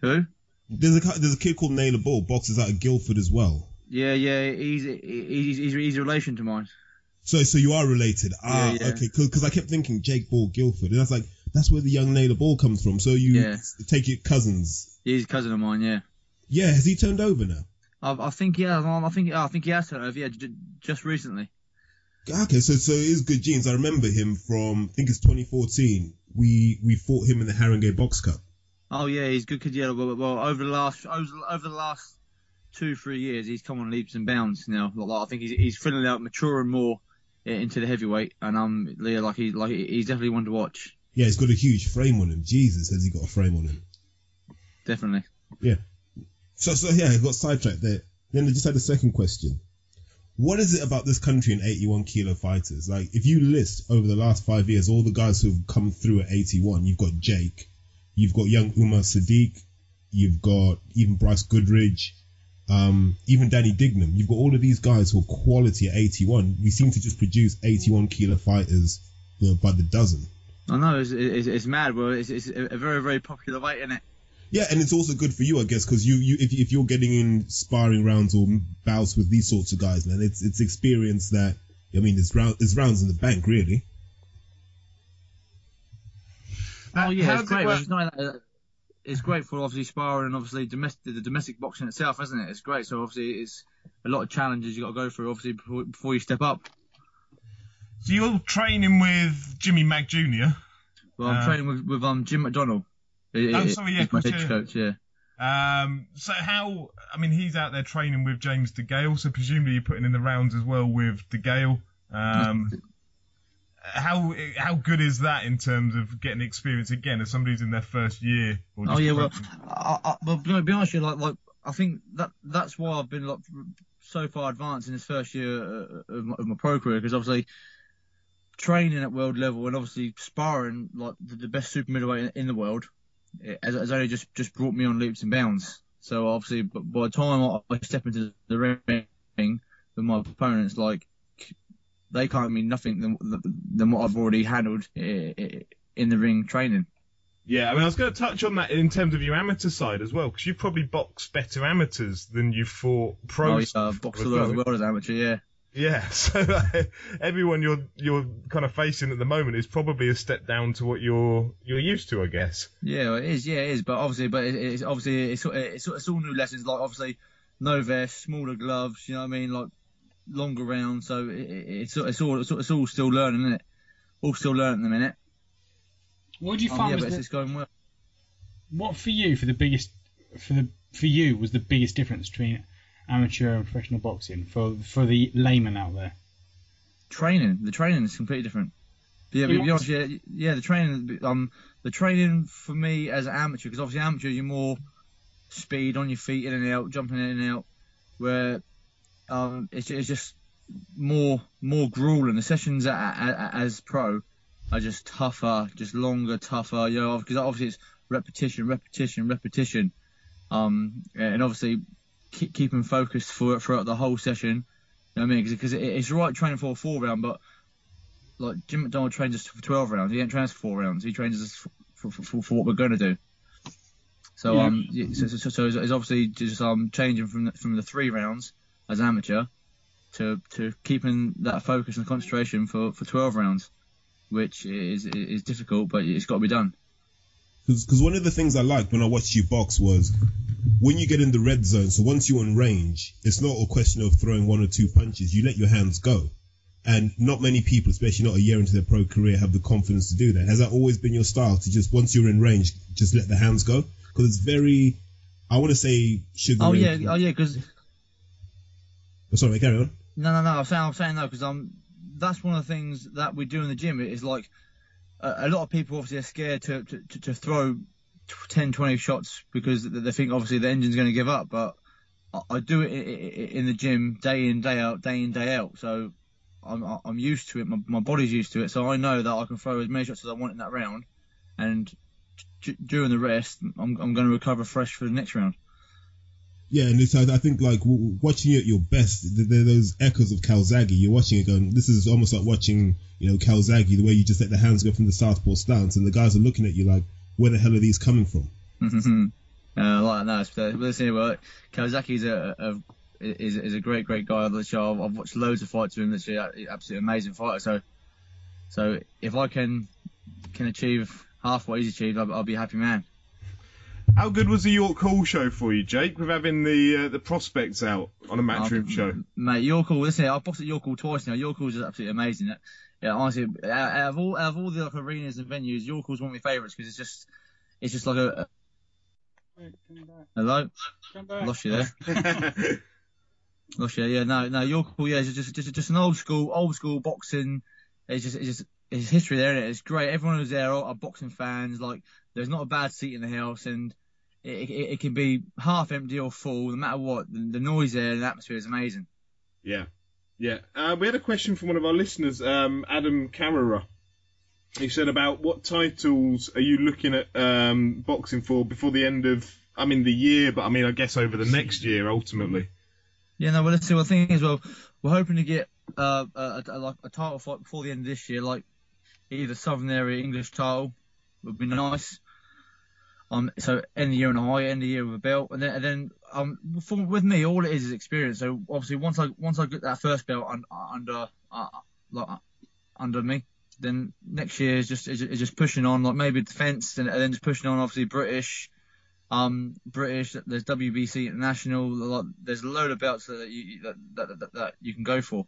Who? There's a there's a kid called Naylor Ball, boxes out of Guildford as well. Yeah, yeah. He's he's he's, he's a relation to mine. So so you are related. Ah, Yeah, yeah. okay, because I kept thinking Jake Ball Guildford, and that's like that's where the young Naylor Ball comes from. So you Yeah. take it cousins. He's a cousin of mine. Yeah. Yeah, has he turned over now? I, I think yeah. I think I think he has turned over. Yeah, j- just recently. Okay, so so it is good genes. I remember him from I think it's 2014. We we fought him in the Haringey Box Cup. Oh yeah, he's good kid. Yeah, well, well over the last over, over the last two three years, he's come on leaps and bounds now. Like, I think he's he's filling out, maturing more into the heavyweight, and um, yeah, like he like he's definitely one to watch. Yeah, he's got a huge frame on him. Jesus, has he got a frame on him? Definitely. Yeah. So so yeah, I got sidetracked there. Then I just had a second question. What is it about this country and 81 kilo fighters? Like, if you list over the last five years all the guys who've come through at 81, you've got Jake, you've got young Umar Sadiq, you've got even Bryce Goodridge, um, even Danny Dignam. You've got all of these guys who are quality at 81. We seem to just produce 81 kilo fighters you know, by the dozen. I know it's, it's, it's mad, but it's, it's a very very popular weight, isn't it? Yeah, and it's also good for you, I guess, because you, you if, if you're getting in sparring rounds or bouts with these sorts of guys, man, it's it's experience that I mean, it's round there's rounds in the bank, really. Oh yeah, How it's does it great. work? It's, not, uh, it's great for obviously sparring and obviously domestic the domestic boxing itself, isn't it? It's great. So obviously it's a lot of challenges you got to go through obviously before, before you step up. So you're training with Jimmy Mack Jr. Well, I'm Uh, training with, with um Jim McDonnell. He- Oh, sorry, yeah, my head coach. Yeah. Um, so how? I mean, he's out there training with James DeGale, so presumably you're putting in the rounds as well with DeGale. Um, how how good is that in terms of getting experience again as somebody's in their first year? Or Oh yeah, well? I, I, well, to be honest, with you, like, like I think that that's why I've been like so far advanced in this first year uh, of my, of my pro career because obviously training at world level and obviously sparring like the, the best super middleweight in, in the world it has, has only just just brought me on leaps and bounds. So obviously, by the time I, I step into the ring with my opponents, like they can't mean nothing than than what I've already handled i- i- in the ring training. Yeah, I mean, I was going to touch on that in terms of your amateur side as well, because you probably box better amateurs than you fought Oh, pros. yeah, I've boxed all over the world as amateur, yeah. Yeah, *laughs* so uh, everyone you're you're kind of facing at the moment is probably a step down to what you're you're used to, I guess. Yeah, well, it is. Yeah, it is. But obviously, but it, it's obviously it's, it's it's all new lessons. Like obviously, no vest, smaller gloves. You know what I mean? Like longer rounds. So it, it, it's it's all it's, all- it's all still learning, isn't it? All still learning at the minute. What do you Um, find yeah, but the, it's going well. what for you for the biggest for the for you was the biggest difference between amateur and professional boxing for for the layman out there? Training, the training is completely different. But yeah, but be honest, yeah, yeah, the training, um, the training for me as an amateur, because obviously amateur you're more speed on your feet in and out, jumping in and out, where um, it's, it's just more more grueling. The sessions as pro are just tougher, just longer, tougher. You know, because obviously it's repetition, repetition, repetition, um, and obviously keep, keeping focused for throughout the whole session. You know what I mean? Because it, it's right training for a four round, but like Jim McDonnell trains us for 12 rounds. He ain't trains for four rounds. He trains us for, for, for, for what we're going to do. So Yeah. um, so, so, so it's it's obviously just um changing from the, from the three rounds as amateur to to keeping that focus and concentration for, for 12 rounds, which is is difficult, but it's got to be done. Because one of the things I liked when I watched you box was when you get in the red zone. So once you're in range, it's not a question of throwing one or two punches. You let your hands go. And not many people, especially not a year into their pro career, have the confidence to do that. Has that always been your style to just once you're in range, just let the hands go? Because it's very, I want to say sugar. Oh yeah, oh yeah, because Oh, sorry, carry on. No, no, no. I'm saying, I'm saying no because um, that's one of the things that we do in the gym. Is like a, lot of people obviously are scared to to, to, throw 10, 20 shots because they think obviously the engine's going to give up. But I, do it in the gym day in, day out, day in, day out. So I'm I'm used to it. My, my body's used to it. So I know that I can throw as many shots as I want in that round, and during the rest, I'm I'm going to recover fresh for the next round. Yeah, and it's, I think like watching you at your best, th- there are those echoes of Calzaghe. You're watching it going, this is almost like watching, you know, Calzaghe, the way you just let the hands go from the southpaw stance, and the guys are looking at you like, where the hell are these coming from? uh, like that. Well, Calzaghe's a, a is is a great great guy. Literally, I've, I've watched loads of fights with him. Literally, absolutely amazing fighter. So, so if I can can achieve half what he's achieved, I'll, I'll be a happy man. How good was the York Hall show for you, Jake, with having the uh, the prospects out on a matchroom Um, show? Mate, York Hall, listen, I've boxed at York Hall twice now. York Hall's is absolutely amazing. Yeah, honestly, out out of all, out of all the like, arenas and venues, York Hall's one of my favourites because it's just, it's just like a. a hello, lost you there. *laughs* *laughs* Lost you. Yeah, no, no, York Hall. Yeah, it's just, just, just an old school, old school boxing. It's just, it's just, it's history there, is it? It's great. Everyone who's there are, are boxing fans. Like, there's not a bad seat in the house, and it, it, it can be half empty or full, no matter what. The, the noise there and the atmosphere is amazing. Yeah, yeah. Uh, we had a question from one of our listeners, um, Adam Camera. He said about what titles are you looking at um, boxing for before the end of, I mean, the year, but I mean, I guess over the next year ultimately. Yeah, no, well, let's see. Well, the thing is, well, we're hoping to get uh, a, a, a title fight before the end of this year, like either Southern Area English title would be nice. Um, so end the year on a high, end the year with a belt, and then and then um, for, with me, all it is is experience. So obviously, once I once I get that first belt un, under uh, like under me, then next year is just is, is just pushing on, like maybe defence, and, and then just pushing on. Obviously, British, um, British. There's WBC International. Like, there's a load of belts that you that, that, that, that you can go for.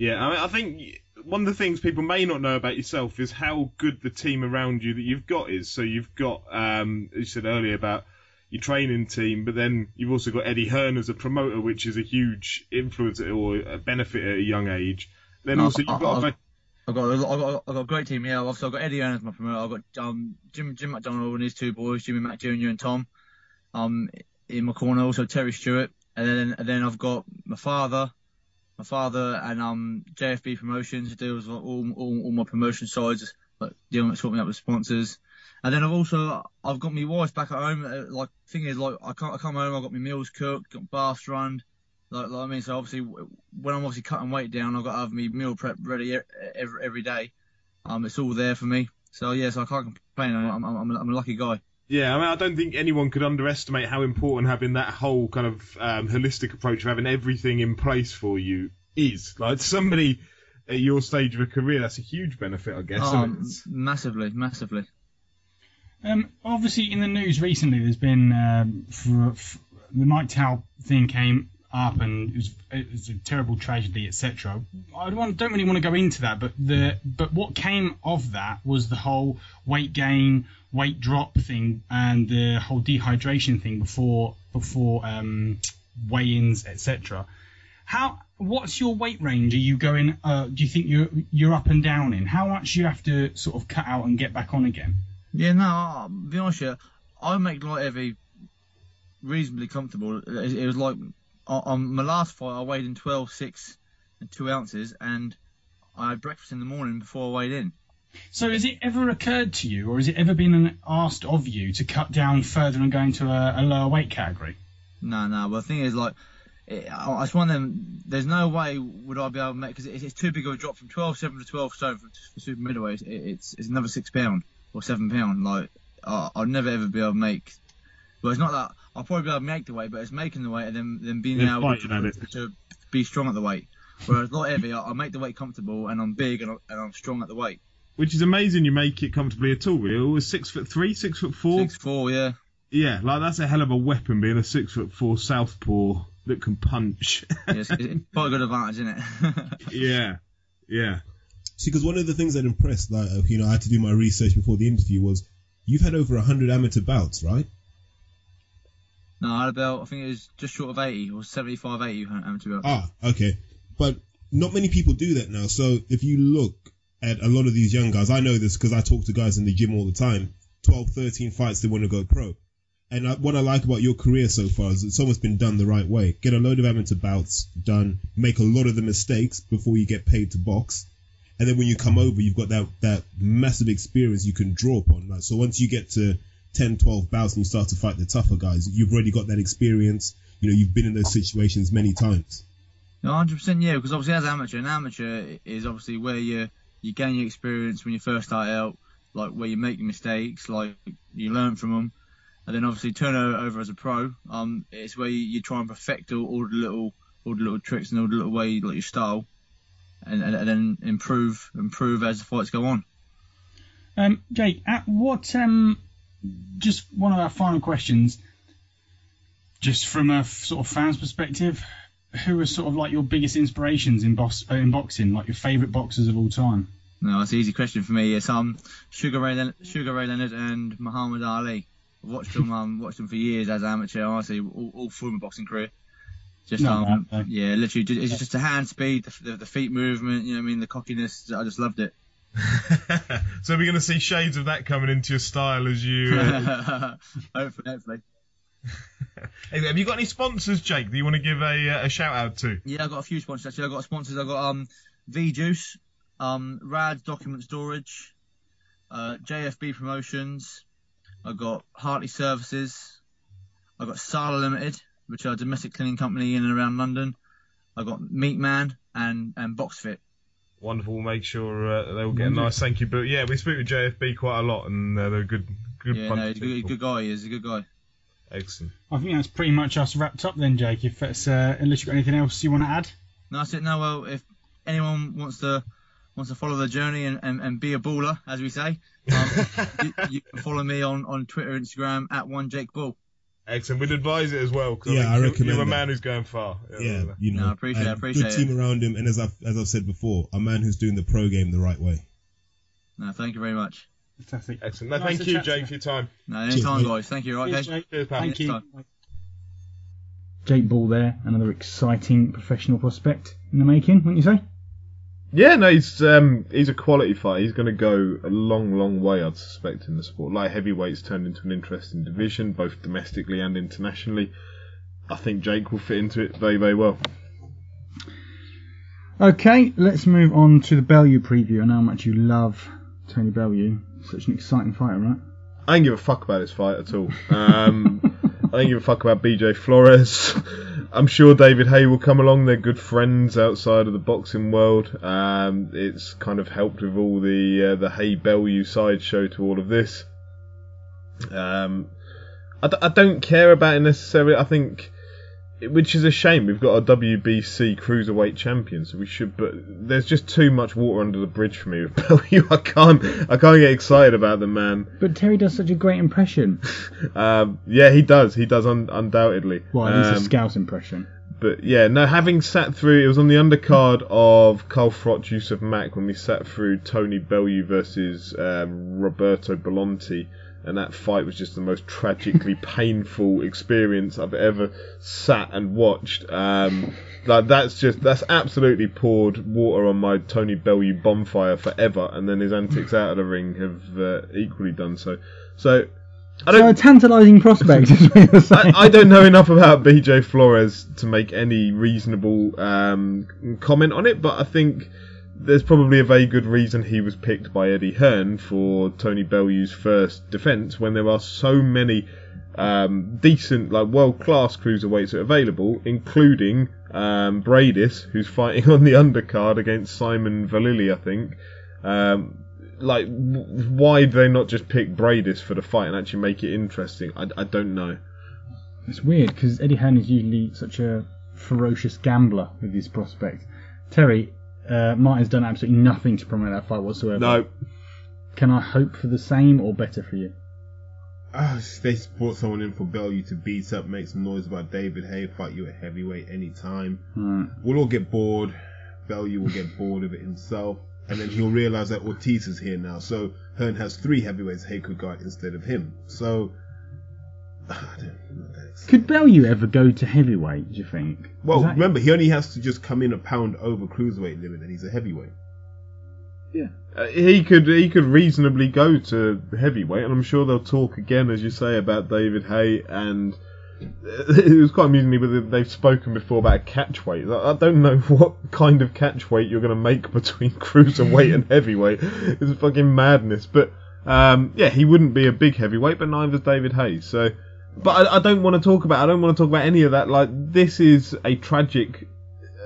Yeah, I, mean, I think one of the things people may not know about yourself is how good the team around you that you've got is. So you've got, um, as you said earlier about your training team, but then you've also got Eddie Hearn as a promoter, which is a huge influence or a benefit at a young age. Then No, also you've got. I- I've got, I've got, I've got a great team. Yeah, I've, I've got Eddie Hearn as my promoter. I've got um, Jim Jim McDonnell and his two boys, Jimmy Mack Jr. and Tom, um, in my corner. Also Terry Stewart, and then and then I've got my father, my father and um JFB Promotions deals with all, all, all my promotion sides, like dealing with sorting out with sponsors. And then I've also I've got my wife back at home. uh, Like thing is like I can't I come home. I've got my meals cooked, got baths run. Like, like I mean, so obviously when I'm obviously cutting weight down, I've got to have my meal prep ready every every day. Um, it's all there for me. So yes, I can't complain. I'm I'm, I'm a lucky guy. Yeah, I mean, I don't think anyone could underestimate how important having that whole kind of um, holistic approach of having everything in place for you is. Like somebody at your stage of a career, that's a huge benefit, I guess. isn't? Um, massively, massively. Um, obviously, in the news recently, there's been um, for, for the Mike Towell thing came up, and it was, it was a terrible tragedy, etc. I don't, don't really want to go into that, but the but what came of that was the whole weight gain, weight drop thing, and the whole dehydration thing before before um, weigh-ins, etc. How what's your weight range? Are you going? Uh, do you think you're you're up and down in? How much you have to sort of cut out and get back on again? Yeah, no, I'll be honest with you, I make light heavy reasonably comfortable. It was like on, on my last fight, I weighed in 12, 6 and 2 ounces, and I had breakfast in the morning before I weighed in. So has it ever occurred to you, or has it ever been asked of you to cut down further and go into a, a lower weight category? No, no, but the thing is, like, it, I, just want them. There's no way would I be able to make because it's, it's too big of a drop from 12 7 to 12 stone for, for super middleweight. It, it's it's another six pound or seven pound. Like, I, I'll never ever be able to make. Well, it's not that I'll probably be able to make the weight, but it's making the weight and then then being Then able to, to be strong at the weight. Whereas light heavy, I, I make the weight comfortable and I'm big and, I, and I'm strong at the weight. Which is amazing. You make it comfortably at all. Really, it was six foot three, six foot four. Six four, yeah. Yeah, like that's a hell of a weapon, being a six foot four southpaw that can punch. yeah it's, it's *laughs* quite a good advantage, isn't it? *laughs* yeah, yeah. See, because one of the things that impressed, like you know, I had to do my research before the interview was you've had over hundred amateur bouts, right? No, I had about I think it was just short of 80 or 75, 80 amateur belt. Ah, okay. But not many people do that now. So if you look at a lot of these young guys, I know this because I talk to guys in the gym all the time. 12, 13 fights, they want to go pro. And I, what I like about your career so far is it's almost been done the right way. Get a load of amateur bouts done, make a lot of the mistakes before you get paid to box. And then when you come over, you've got that, that massive experience you can draw upon. Like, so once you get to 10, 12 bouts and you start to fight the tougher guys, you've already got that experience. You know, you've been in those situations many times. No, hundred percent, yeah. Because obviously, as an amateur, an amateur is obviously where you you gain your experience when you first start out, like where you make your mistakes, like you learn from them, and then obviously turn over as a pro. Um, it's where you, you try and perfect all, all the little all the little tricks and all the little way like your style, and, and, and then improve improve as the fights go on. Um, Jake, at what? Um, just one of our final questions. Just from a sort of fan's perspective, who are sort of like your biggest inspirations in, box, uh, in boxing, like your favourite boxers of all time? No, that's an easy question for me. It's um Sugar Ray Leonard, Sugar Ray Leonard and Muhammad Ali. I've watched them um watched them for years as amateur. Honestly, all, all through my boxing career. Just No, um no, no. yeah, literally, it's just the hand speed, the, the, the feet movement. You know, what I mean, the cockiness. I just loved it. *laughs* so we're going to see shades of that coming into your style as you. Uh, *laughs* hopefully, hopefully. *laughs* Have you got any sponsors, Jake, that you want to give a, uh, a shout out to? Yeah, I've got a few sponsors actually. I've got sponsors. I've got um V Juice, um Rad Document Storage, uh, JFB Promotions. I've got Hartley Services. I've got Sala Limited, which are a domestic cleaning company in and around London. I've got Meat Man and and BoxFit. Wonderful. We'll make sure uh, they'll get a nice thank you. But yeah, we speak with JFB quite a lot, and uh, they're a good, good Yeah, bunch no, of he's a good, people. good guy. He's a good guy. Excellent. I think that's pretty much us wrapped up then, Jake. If that's uh, unless you've got anything else you want to add. No, that's it. No, well, if anyone wants to wants to follow the journey and, and, and be a baller, as we say, um, *laughs* you, you can follow me on, on Twitter, Instagram at one Jake Bull. Excellent. We'd advise it as well. Yeah, I, I think you- recommend You're a that. man who's going far. Yeah, you know, No, I appreciate it, I appreciate good team around him, and as I've as I've said before, a man who's doing the pro game the right way. No, thank you very much. Fantastic. Excellent. No, Nice thank you, Jake, you. for your time. No, anytime, mate. guys. Thank you. Right, Cheers, okay. Jake. Cheers, pal. Thank you. Jake Ball there, another exciting professional prospect in the making, wouldn't you say? Yeah, no, he's um, he's a quality fighter. He's going to go a long, long way, I'd suspect, in the sport. Light heavyweight's turned into an interesting division, both domestically and internationally. I think Jake will fit into it very, very well. Okay, let's move on to the Bellew preview. I know how much you love Tony Bellew. Such an exciting fighter, right? I don't give a fuck about this fight at all. Um, *laughs* I don't give a fuck about BJ Flores. I'm sure David Haye will come along. They're good friends outside of the boxing world. Um, it's kind of helped with all the uh, the Haye Bellew sideshow to all of this. Um, I, d- I don't care about it necessarily. I think, which is a shame. We've got a WBC cruiserweight champion, so we should. But there's just too much water under the bridge for me with *laughs* Bellew. I can't. I can't get excited about the man. But Terry does such a great impression. *laughs* Um, yeah, he does. He does un- undoubtedly. Well, at least Um, a scout impression. but yeah, no, having sat through, it was on the undercard of Carl Froch, Yusuf Mack, when we sat through Tony Bellew versus um, Roberto Bolonti, and that fight was just the most tragically *laughs* painful experience I've ever sat and watched. Um, like that's just that's absolutely poured water on my Tony Bellew bonfire forever, and then his antics out of the ring have uh, equally done so. So. I So a don't, tantalising prospect, is what you're saying. I, I don't know enough about BJ Flores to make any reasonable um, comment on it, but I think there's probably a very good reason he was picked by Eddie Hearn for Tony Bellew's first defence when there are so many um, decent, like world class cruiserweights available, including um, Briedis, who's fighting *laughs* on the undercard against Simon Vallily, I think. Um, like, w- why did they not just pick Briedis for the fight and actually make it interesting? I, I don't know. It's weird because Eddie Hearn is usually such a ferocious gambler with his prospects. Terry, uh, Martin's done absolutely nothing to promote that fight whatsoever. No, Can I hope for the same or better for you? Ah, they brought someone in for Bellew to beat up, make some noise about David Haye, fight you at heavyweight anytime. Right. We'll all get bored. Bellew will get bored of it himself. And then he'll realize that Ortiz is here now. So Hearn has three heavyweights Haye could guard instead of him. So, *laughs* Could Bellew ever go to heavyweight? Do you think? Well, that- remember, he only has to just come in a pound over cruiserweight limit and he's a heavyweight. Uh, he could he could reasonably go to heavyweight, and I'm sure they'll talk again, as you say, about David Haye. And *laughs* it was quite amusing to me, but they've spoken before about a catch. I I don't know *laughs* what kind of catchweight you're going to make between cruiserweight and heavyweight. It's fucking madness. But Um, yeah, he wouldn't be a big heavyweight, but neither is David Hayes. So, but I, I don't want to talk about. I don't want to talk about any of that. Like this is a tragic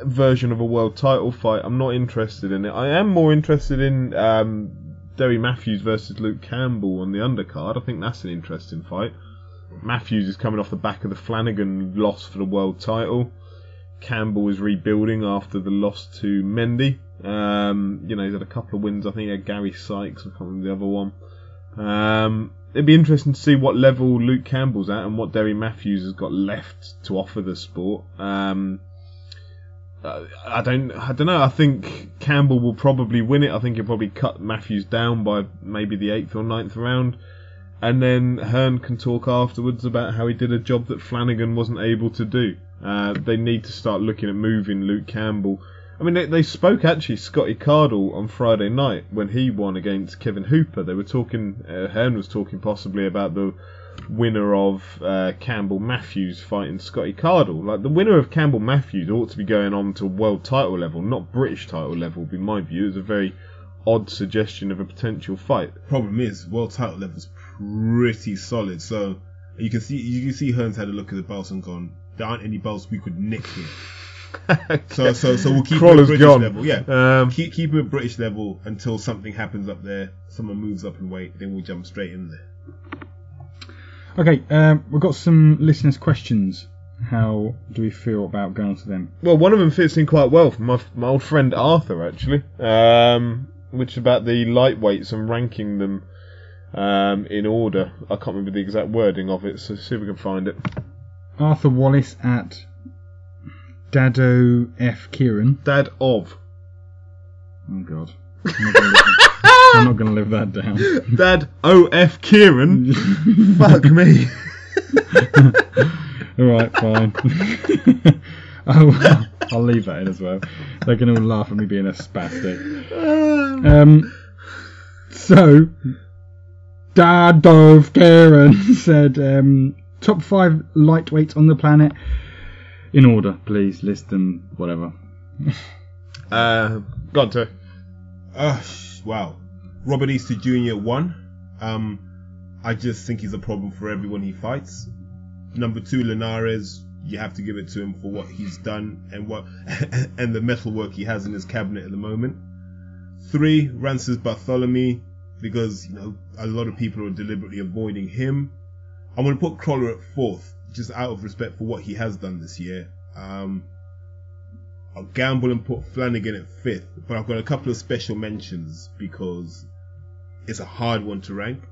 version of a world title fight. I'm not interested in it. I am more interested in um, Derry Matthews versus Luke Campbell on the undercard. I think that's an interesting fight. Matthews is coming off the back of the Flanagan loss for the world title. Campbell is rebuilding after the loss to Mendy. Um, you know, he's had a couple of wins. I think he had Gary Sykes. I can't remember the other one. Um, it'd be interesting to see what level Luke Campbell's at and what Derry Matthews has got left to offer the sport. Um, I don't, I don't know. I think Campbell will probably win it. I think he'll probably cut Matthews down by maybe the eighth or ninth round, and then Hearn can talk afterwards about how he did a job that Flanagan wasn't able to do. Uh, they need to start looking at moving Luke Campbell. I mean, they, they spoke actually Scotty Cardle on Friday night when he won against Kevin Hooper. They were talking. Uh, Hearn was talking possibly about the winner of uh, Campbell Matthews fighting Scotty Cardle. Like the winner of Campbell Matthews ought to be going on to world title level, not British title level. Would be my view. It's a very odd suggestion of a potential fight. Problem is, world title level's pretty solid. So you can see you can see Hearn's had a look at the belts and gone, there aren't any belts we could nick here. *laughs* So so so we'll keep it Crolla's at British gone. level. Yeah. Um, keep keep it at British level until something happens up there. Someone moves up and weight, then we'll jump straight in there. Okay, um, we've got some listeners' questions. How do we feel about going to them? Well, one of them fits in quite well from my, my old friend Arthur, actually, um, which is about the lightweights and ranking them um, in order. I can't remember the exact wording of it, so see if we can find it. Arthur Wallace at Dado F. Kieran. Dad of. Oh God. I'm not gonna live, *laughs* I'm not gonna live that down. Dad O.F. Kieran. *laughs* Fuck me. All right, fine. *laughs* oh, I'll leave that in as well. They're going to all laugh at me being a spastic. Um, so, Dad of Karen said, um, top five lightweights on the planet. In order, please. List them, whatever. *laughs* Uh, go on, to. Uh, wow. Robert Easter Jr. one. Um, I just think he's a problem for everyone he fights. Number two, Linares. You have to give it to him for what he's done and what *laughs* and the metalwork he has in his cabinet at the moment. Three, Rances Barthelemy, because you know a lot of people are deliberately avoiding him. I'm gonna put Crolla at fourth, just out of respect for what he has done this year. Um, I'll gamble and put Flanagan at fifth, but I've got a couple of special mentions because it's a hard one to rank.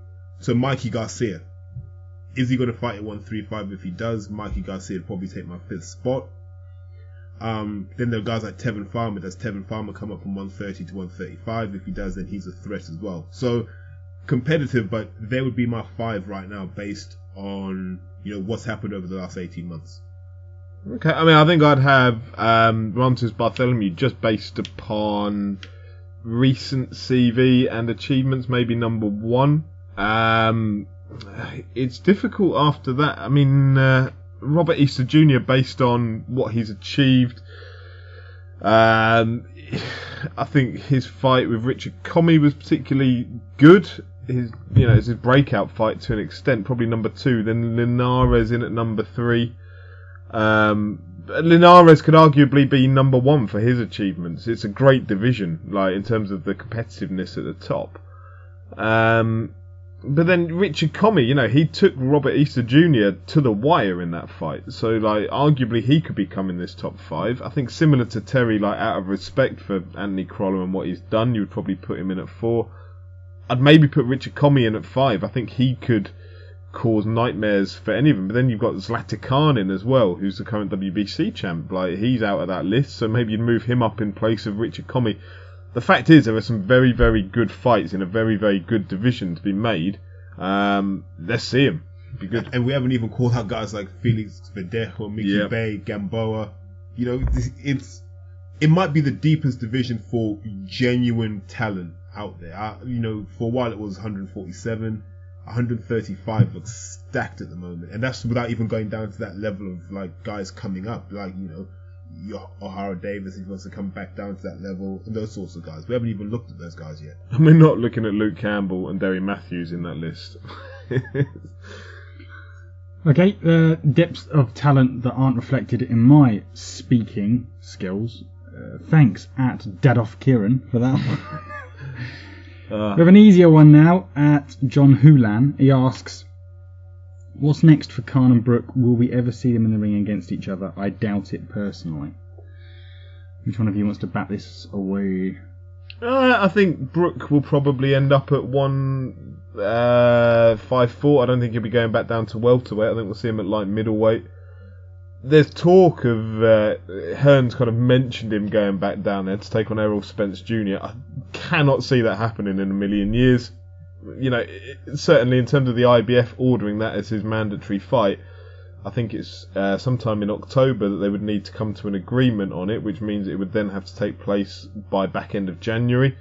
So Mikey Garcia. Is he going to fight at 135? If he does, Mikey Garcia would probably take my fifth spot. Um, then there are guys like Tevin Farmer. Does Tevin Farmer come up from 130 to 135? If he does, then he's a threat as well. So competitive, but they would be my five right now based on you know what's happened over the last 18 months. Okay, I mean, I think I'd have um, Rances Barthelemy just based upon recent CV and achievements, maybe number one. Um, it's difficult after that. I mean, uh, Robert Easter Jr. based on what he's achieved. Um, *sighs* I think his fight with Richard Commey was particularly good. His, you know, it's his breakout fight to an extent, probably number two. Then Linares in at number three. Um, Linares could arguably be number one for his achievements. It's a great division, like in terms of the competitiveness at the top. Um, but then Richard Commey, you know, he took Robert Easter Jr. to the wire in that fight. So, like, arguably he could become in this top five. I think similar to Terry, like, out of respect for Anthony Crolla and what he's done, you would probably put him in at four. I'd maybe put Richard Commey in at five. I think he could cause nightmares for any of them. But then you've got Zlaticanin in as well, who's the current WBC champ. Like, he's out of that list, so maybe you'd move him up in place of Richard Commey the fact is there are some very very good fights in a very very good division to be made. Um, let's see him. Be good. And we haven't even called out guys like Felix Verdejo, Mickey Yeah. Bay, Gamboa. You know, it's it might be the deepest division for genuine talent out there. I, you know, for a while it was 147, 135 looks stacked at the moment, and that's without even going down to that level of like guys coming up. Like you know, your O'Hara Davis if he wants to come back down to that level, and those sorts of guys. We haven't even looked at those guys yet. And *laughs* we're not looking at Luke Campbell and Derry Matthews in that list. *laughs* Okay, uh, depths of talent that aren't reflected in my speaking skills. Uh, thanks at Dadoff Kieran for that one. *laughs* Uh, We have an easier one now at John Hulan. He asks, What's next for Khan and Brook? Will we ever see them in the ring against each other? I doubt it personally. Which one of you wants to bat this away? Uh, I think Brook will probably end up at one uh, five four. I don't think he'll be going back down to welterweight. I think we'll see him at like middleweight. There's talk of uh, Hearn's kind of mentioned him going back down there to take on Errol Spence Jr. I cannot see that happening in a million years. You know, it- certainly in terms of the IBF ordering that as his mandatory fight, I think it's uh, sometime in October that they would need to come to an agreement on it, which means it would then have to take place by back end of January.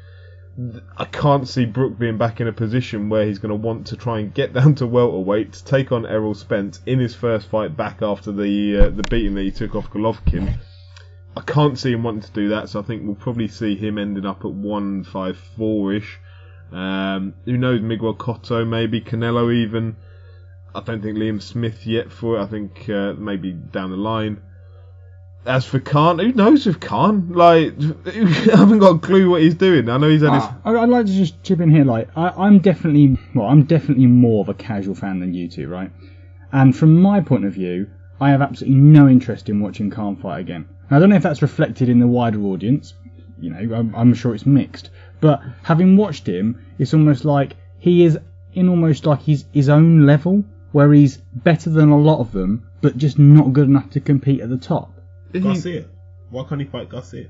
I can't see Brook being back in a position where he's going to want to try and get *laughs* down to welterweight to take on Errol Spence in his first fight back after the uh, the beating that he took off Golovkin. I can't see him wanting to do that, so I think we'll probably see him ending up at one five four ish. Um, who knows? Miguel Cotto, maybe Canelo, even. I don't think Liam Smith yet for it. I think uh, maybe down the line. As for Khan, who knows with Khan? Like, *laughs* I haven't got a clue what he's doing. I know he's had his. Ah, I'd like to just chip in here. Like, I, I'm definitely, well, I'm definitely more of a casual fan than you two, right? And from my point of view, I have absolutely no interest in watching Khan fight again. Now, I don't know if that's reflected in the wider audience. You know, I'm, I'm sure it's mixed. But having watched him, it's almost like he is in almost like his his own level, where he's better than a lot of them, but just not good enough to compete at the top. Garcia. Why can't he fight Garcia?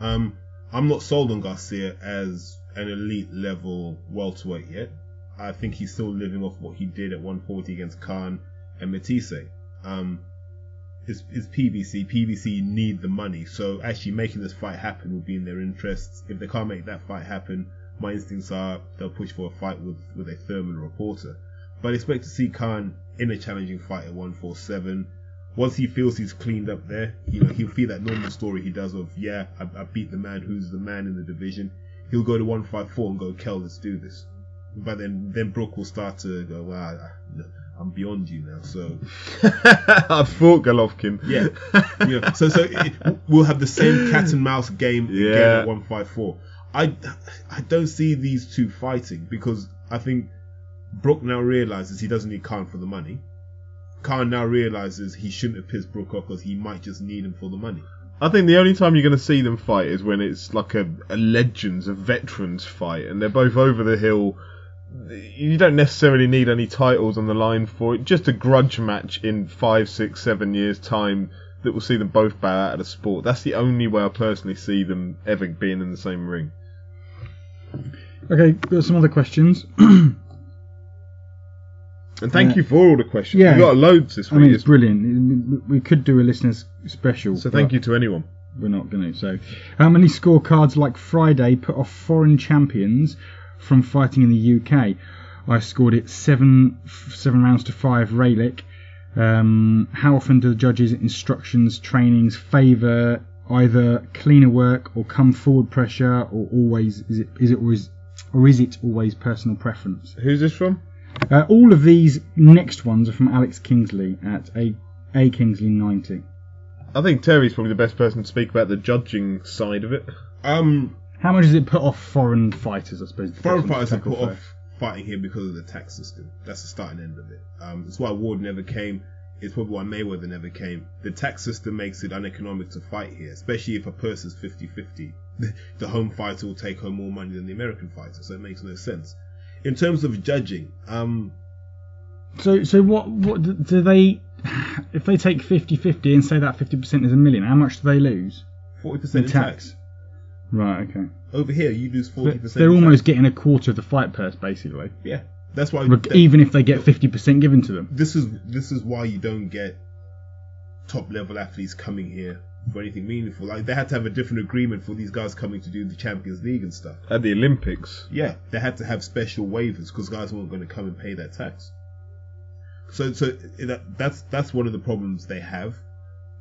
Um, I'm not sold on Garcia as an elite level welterweight yet. I think he's still living off what he did at 140 against Khan and Matthysse. Um, his, his PBC, PBC need the money, so actually making this fight happen would be in their interests. If they can't make that fight happen, my instincts are they'll push for a fight with, with a Thurman reporter. But I expect to see Khan in a challenging fight at 147 once he feels he's cleaned up there, you know, he'll feel that normal story he does of, yeah, I, I beat the man who's the man in the division. He'll go to 154 and go, Kell, let's do this. But then, then Brook will start to go, wow, I, I'm beyond you now. So, *laughs* I thought Golovkin. yeah. you know, so, so it, we'll have the same cat and mouse game again Yeah. at 154. I, I don't see these two fighting because I think Brook now realizes he doesn't need Khan for the money. Khan now realizes he shouldn't have pissed Brook off because he might just need him for the money. I think the only time you're going to see them fight is when it's like a, a legends, a veterans fight, and they're both over the hill. You don't necessarily need any titles on the line for it. Just a grudge match in five, six, seven years' time that will see them both bow out of the sport. That's the only way I personally see them ever being in the same ring. Okay, got some other questions. *clears throat* And thank Yeah. you for all the questions. Yeah. We've got loads this week. I mean, it's brilliant. We could do a listeners special. so thank you to anyone. We're not going to. So, how many scorecards like Friday put off foreign champions from fighting in the UK? I scored it seven seven rounds to five. Relikh. Um, how often do the judges' instructions, trainings favour either cleaner work or come forward pressure, or always is it is it always or is it always personal preference? Who's this from? Uh, all of these next ones are from Alex Kingsley at a a Kingsley ninety. I think Terry's probably the best person to speak about the judging side of it. Um, How much does it put off foreign fighters? I suppose. foreign fighters are put first. off fighting here because of the tax system. That's the starting end of it. Um, that's why Ward never came. It's probably why Mayweather never came. The tax system makes it uneconomic to fight here, especially if a person's 50-50. *laughs* the home fighter will take home more money than the American fighter, so it makes no sense. In terms of judging, um, So, so what? What do- they? *sighs* If they take 50-50 and say that fifty percent is a million, how much do they lose 40% in tax? tax. Right. Okay. Over here, you lose 40%. They're almost tax. getting a quarter of the fight purse, basically. Yeah, that's why. Reg- that- even if they get fifty percent given to them. this is this is why you don't get top level athletes coming here for anything meaningful. Like they had to have a different agreement for these guys coming to do the Champions League and stuff. At the Olympics. Yeah, they had to have special waivers because guys weren't going to come and pay their tax. So, so that, that's that's one of the problems they have.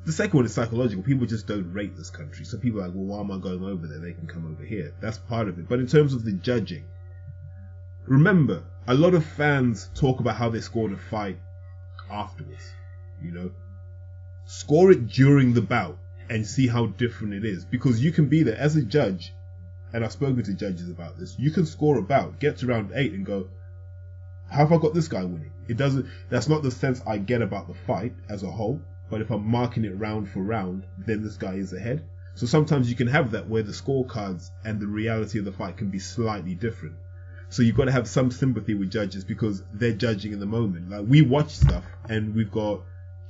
the second one is psychological. People just don't rate this country. So people are like, well, why am I going over there? They can come over here. That's part of it. But in terms of the judging, remember, a lot of fans talk about how they scored a fight afterwards. You know, score it during the bout and see how different it is. Because you can be there as a judge, and I've spoken to judges about this. You can score about, get to round eight, and go, how have I got this guy winning? It doesn't. That's not the sense I get about the fight as a whole. But if I'm marking it round for round, then this guy is ahead. So sometimes you can have that where the scorecards and the reality of the fight can be slightly different. So you've got to have some sympathy with judges because they're judging in the moment. Like we watch stuff and we've got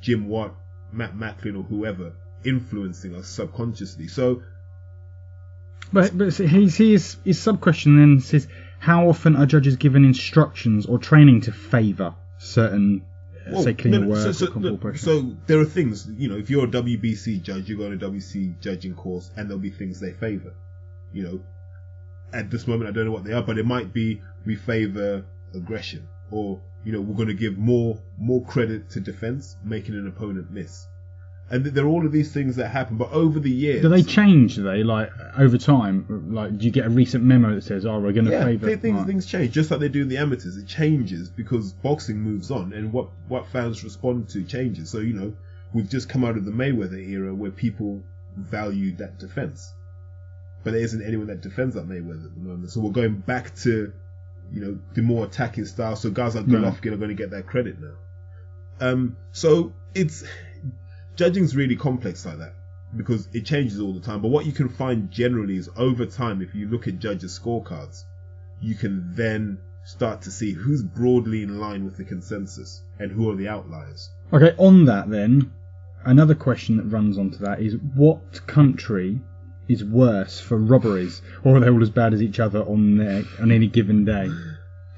Jim Watt, Matt Macklin, or whoever influencing us subconsciously. So But but his his his sub question then says how often are judges given instructions or training to favour certain uh, Well, say cleaner no, no, work so, so, no, so there are things, you know, if you're a WBC judge, you go on a WC judging course, and there'll be things they favour. You know, at this moment, I don't know what they are, but it might be we favour aggression, or you know, we're going to give more more credit to defence, making an opponent miss. And there are all of these things that happen, but over the years, Do they change? Do they like over time? Like, do you get a recent memo that says, "Oh, we're going to yeah, favour"? th- things right. things change just like they do in the amateurs. It changes because boxing moves on, and what what fans respond to changes. So you know, we've just come out of the Mayweather era where people valued that defense, but there isn't anyone that defends that Mayweather at the moment. So we're going back to you know the more attacking style. So guys like. Golovkin are going to get that credit now. Um, so it's judging's really complex like that because it changes all the time. But what you can find generally is over time, if you look at judges' scorecards, you can then start to see who's broadly in line with the consensus and who are the outliers. Okay, on that then, another question that runs onto that is what country is worse for robberies, or are they all as bad as each other on their, on any given day?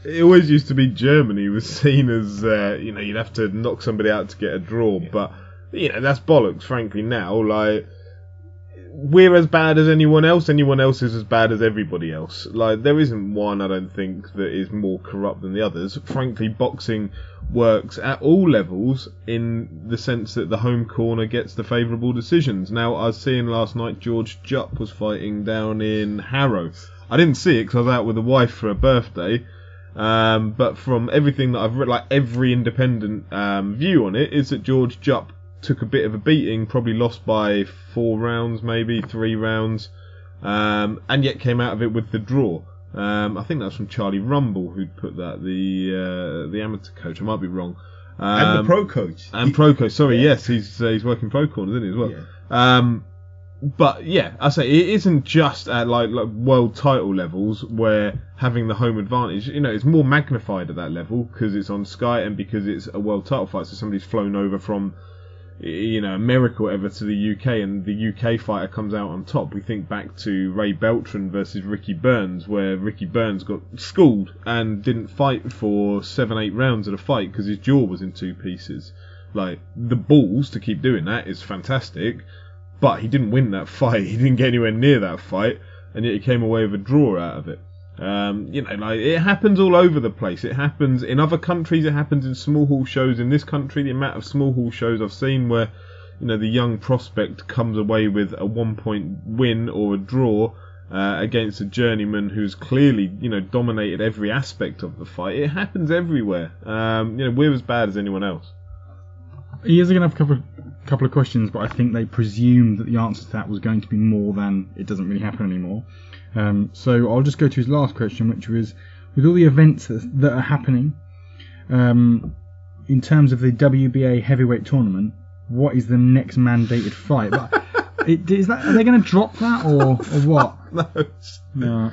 It always used to be Germany was seen as uh, you know you'd have to knock somebody out to get a draw, but you know that's bollocks. Frankly, now like we're as bad as anyone else. Anyone else is as bad as everybody else. Like there isn't one I don't think that is more corrupt than the others. Frankly, boxing works at all levels in the sense that the home corner gets the favourable decisions. Now I was seeing last night George Jupp was fighting down in Harrow. I didn't see it because I was out with the wife for a birthday. Um, but from everything that I've read, like every independent um, view on it, is that George Jupp took a bit of a beating, probably lost by four rounds, maybe three rounds, um, and yet came out of it with the draw. Um, I think that's from Charlie Rumble who'd put that, the uh, the amateur coach. I might be wrong. and Um, the pro coach. and pro coach. Sorry, yes, he's uh, he's working pro corners, isn't he as well? Yeah. Um, but yeah, I say it isn't just at like, like world title levels where having the home advantage. You know, it's more magnified at that level because it's on Sky and because it's a world title fight. So somebody's flown over from you know America whatever to the UK, and the UK fighter comes out on top. We think back to Ray Beltran versus Ricky Burns, where Ricky Burns got schooled and didn't fight for seven, eight rounds of the fight because his jaw was in two pieces. Like the balls to keep doing that is fantastic, but he didn't win that *laughs* fight. He didn't get anywhere near that fight, and yet he came away with a draw out of it. Um, you know, like it happens all over the place. It happens in other countries. It happens in small hall shows. In this country, the amount of small hall shows I've seen where, you know, the young prospect comes away with a one-point win or a draw uh, against a journeyman who's clearly, you know, dominated every aspect of the fight. It happens everywhere. Um, you know, we're as bad as anyone else. He is going to have a couple of, couple of questions, but I think they presumed that the answer to that was going to be more than it doesn't really happen anymore. Um, so I'll just go to his last question, which was with all the events that, that are happening um, in terms of the WBA heavyweight tournament, what is the next mandated fight? But *laughs* it, is that are they going to drop that or, or what? *laughs* no, No.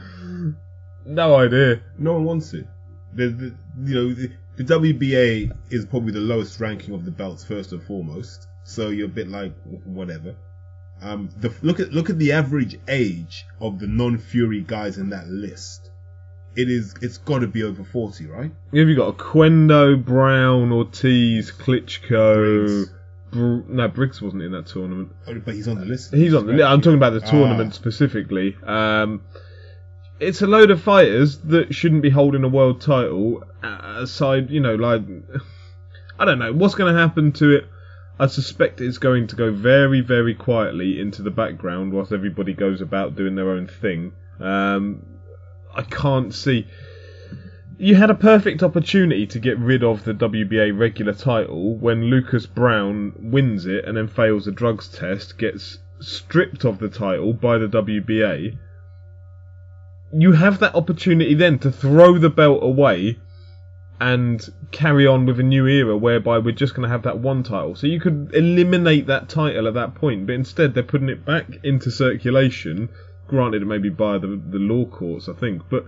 no idea. No one wants it. The, the you know the, the WBA is probably the lowest ranking of the belts first and foremost. So you're a bit like whatever. Um, the, look at look at the average age of the non-Fury guys in that list. It is it's got to be over forty, right? Have you got a Quendo, Browne, Ortiz, Klitschko? Briggs. Br- no, Briggs wasn't in that tournament. Oh, But he's on the list. He's on the. list. I'm talking about the Ah. tournament specifically. Um, it's a load of fighters that shouldn't be holding a world title. uh, Aside, you know, like *sighs* I don't know what's going to happen to it. I suspect it's going to go very, very quietly into the background whilst everybody goes about doing their own thing. Um, I can't see. You had a perfect opportunity to get rid of the WBA regular title when Lucas Browne wins it and then fails a drugs test, gets stripped of the title by the WBA. You have that opportunity then to throw the belt away and carry on with a new era whereby we're just going to have that one title. So you could eliminate that title at that point, but instead they're putting it back into circulation. Granted, maybe by the the law courts, I think, but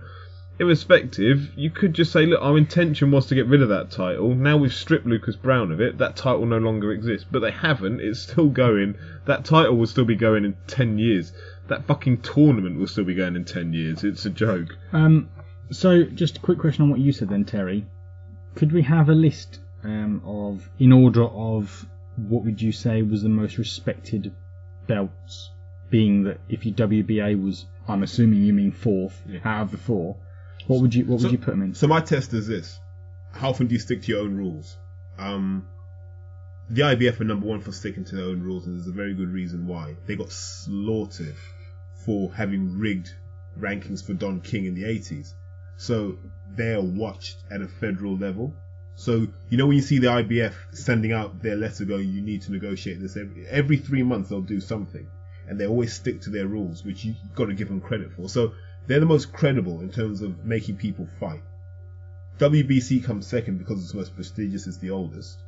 irrespective, you could just say, look, our intention was to get rid of that title. Now we've stripped Lucas Browne of it. That title no longer exists, but they haven't. It's still going. That title will still be going in ten years. That fucking tournament will still be going in ten years. It's a joke. Um, so, just a quick question on what you said then, Terry. Could we have a list um, of, in order of, what would you say was the most respected belts? Being that if your WBA was, I'm assuming you mean fourth out of the four. What would you what would you put them in? So my test is this: How often do you stick to your own rules? Um, the IBF are number one for sticking to their own rules, and there's a very good reason why. They got slaughtered for having rigged rankings for Don King in the 80s. So they are watched at a federal level. So you know when you see the IBF sending out their letter going, you need to negotiate this every every three months they'll do something, and they always stick to their rules, which you have got to give them credit for. So they're the most credible in terms of making people fight. WBC comes second because it's the most prestigious, it's the oldest.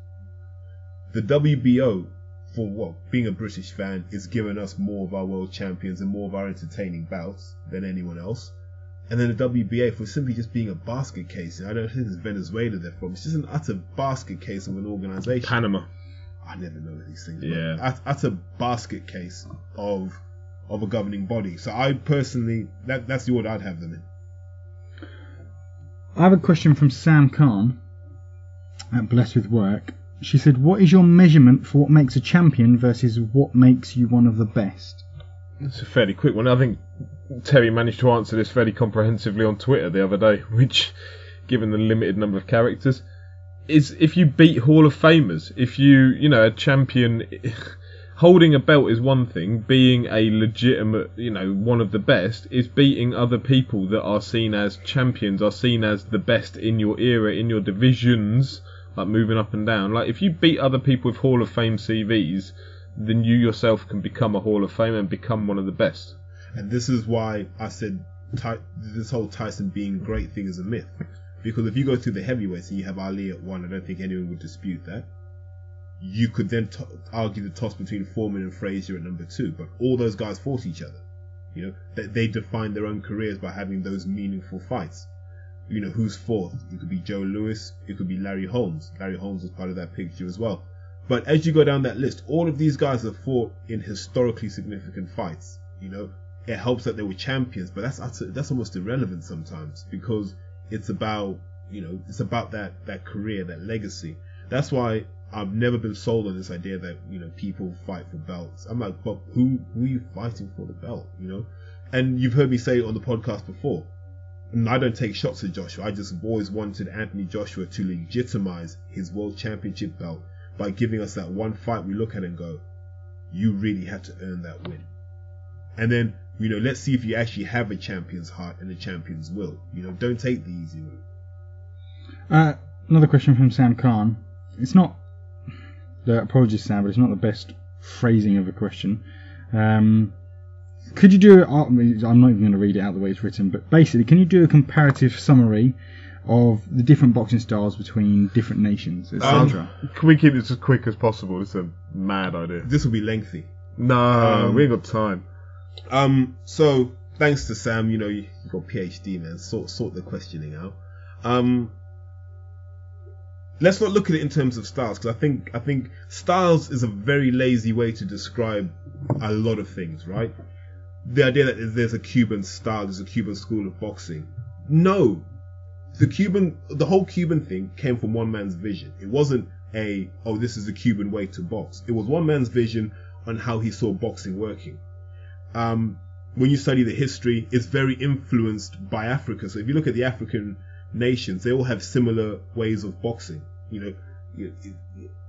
The WBO, for what being a British fan, is giving us more of our world champions and more of our entertaining bouts than anyone else. And then the WBA for simply just being a basket case. I don't think it's Venezuela they're from. It's just an utter basket case of an organization. Panama. I never know these things. Yeah. But at, at a basket case of of a governing body. So I personally, that that's the order I'd have them in. I have a question from Sam Khan at Blessed with Work. She said, What is your measurement for what makes a champion versus what makes you one of the best? It's a fairly quick one. I think Terry managed to answer this fairly comprehensively on Twitter the other day, *laughs* which, given the limited number of characters, is if you beat Hall of Famers, if you, you know, a champion, *laughs* holding a belt is one thing, being a legitimate, you know, one of the best is beating other people that are seen as champions, are seen as the best in your era, in your divisions, like moving up and down. Like, if you beat other people with Hall of Fame CVs, then you yourself can become a Hall of Fame and become one of the best. And this is why I said Ty- this whole Tyson being great thing is a myth. Because if you go through the heavyweights and you have Ali at one, I don't think anyone would dispute that. You could then to argue the toss between Foreman and Frazier at number two, but all those guys fought each other. You know, they, they defined their own careers by having those meaningful fights. You know, who's fourth? It could be Joe Louis, it could be Larry Holmes. Larry Holmes was part of that picture as well. But as you go down that list, all of these guys have fought in historically significant fights. You know, it helps that they were champions, but that's that's almost irrelevant sometimes because it's about you know it's about that that career, that legacy. That's why I've never been sold on this idea that you know people fight for belts. I'm like, but who who are you fighting for the belt? You know, and you've heard me say on the podcast before. And I don't take shots at Joshua. I just always wanted Anthony Joshua to legitimize his world championship belt by giving us that one fight we look at and go, you really had to earn that win. And then, you know, let's see if you actually have a champion's heart and a champion's will. You know, don't take the easy route. Uh, another question from Sam Khan. It's not. Uh, apologies, Sam, but it's not the best phrasing of a question. Um, could you do? uh, I'm not even going to read it out the way it's written, but basically, can you do a comparative summary of the different boxing styles between different nations, etc.? Can we keep this as quick as possible? It's a mad idea. This will be lengthy. No, Um, we ain't got time. Um, so thanks to Sam, you know, you you got PhD, man. Sort sort the questioning out. Um, let's not look at it in terms of styles because I think I think styles is a very lazy way to describe a lot of things, right? The idea that there's a Cuban style, there's a Cuban school of boxing. No, the Cuban, the whole Cuban thing came from one man's vision. It wasn't a oh this is the Cuban way to box. It was one man's vision on how he saw boxing working um, when you study the history, it's very influenced by Africa. So if you look at the African nations, they all have similar ways of boxing. You know,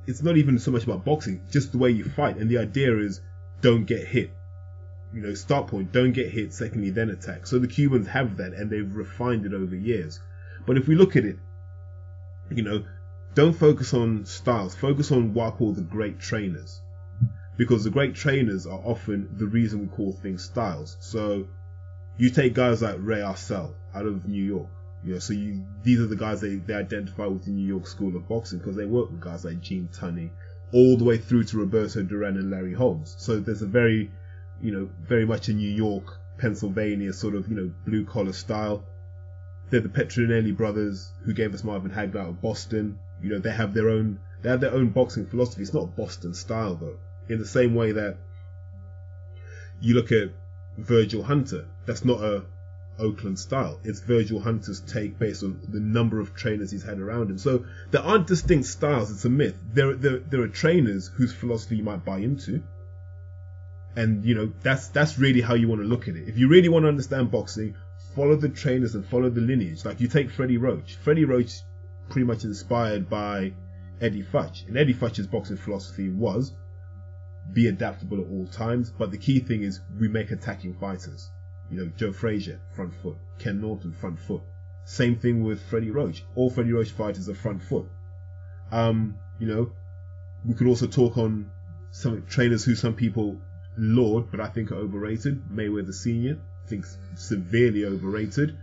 it's not even so much about boxing, just the way you fight. And the idea is don't get hit. You know, start point, don't get hit, secondly, then attack. So the Cubans have that and they've refined it over years. But if we look at it, you know, don't focus on styles, focus on what I call the great trainers. Because the great trainers are often the reason we call things styles. So you take guys like Ray Arcel out of New York. You know, so you these are the guys they, they identify with the New York School of Boxing because they work with guys like Gene Tunney, all the way through to Roberto Duran and Larry Holmes. So there's a very, you know, very much a New York, Pennsylvania sort of, you know, blue collar style. They're the Petronelli brothers who gave us Marvin Hagler out of Boston. You know, they have their own they have their own boxing philosophy. It's not Boston style though. In the same way that you look at Virgil Hunter, that's not a Oakland style. It's Virgil Hunter's take based on the number of trainers he's had around him. So there aren't distinct styles. It's a myth. There, there, there are trainers whose philosophy you might buy into, and you know that's that's really how you want to look at it. If you really want to understand boxing, follow the trainers and follow the lineage. Like you take Freddie Roach. Freddie Roach, pretty much inspired by Eddie Futch, and Eddie Futch's boxing philosophy was be adaptable at all times. But the key thing is we make attacking fighters. You know, Joe Frazier, front foot. Ken Norton, front foot. Same thing with Freddie Roach. All Freddie Roach fighters are front foot. Um, you know, we could also talk on some trainers who some people laud, but I think are overrated. Mayweather Senior, I think severely overrated.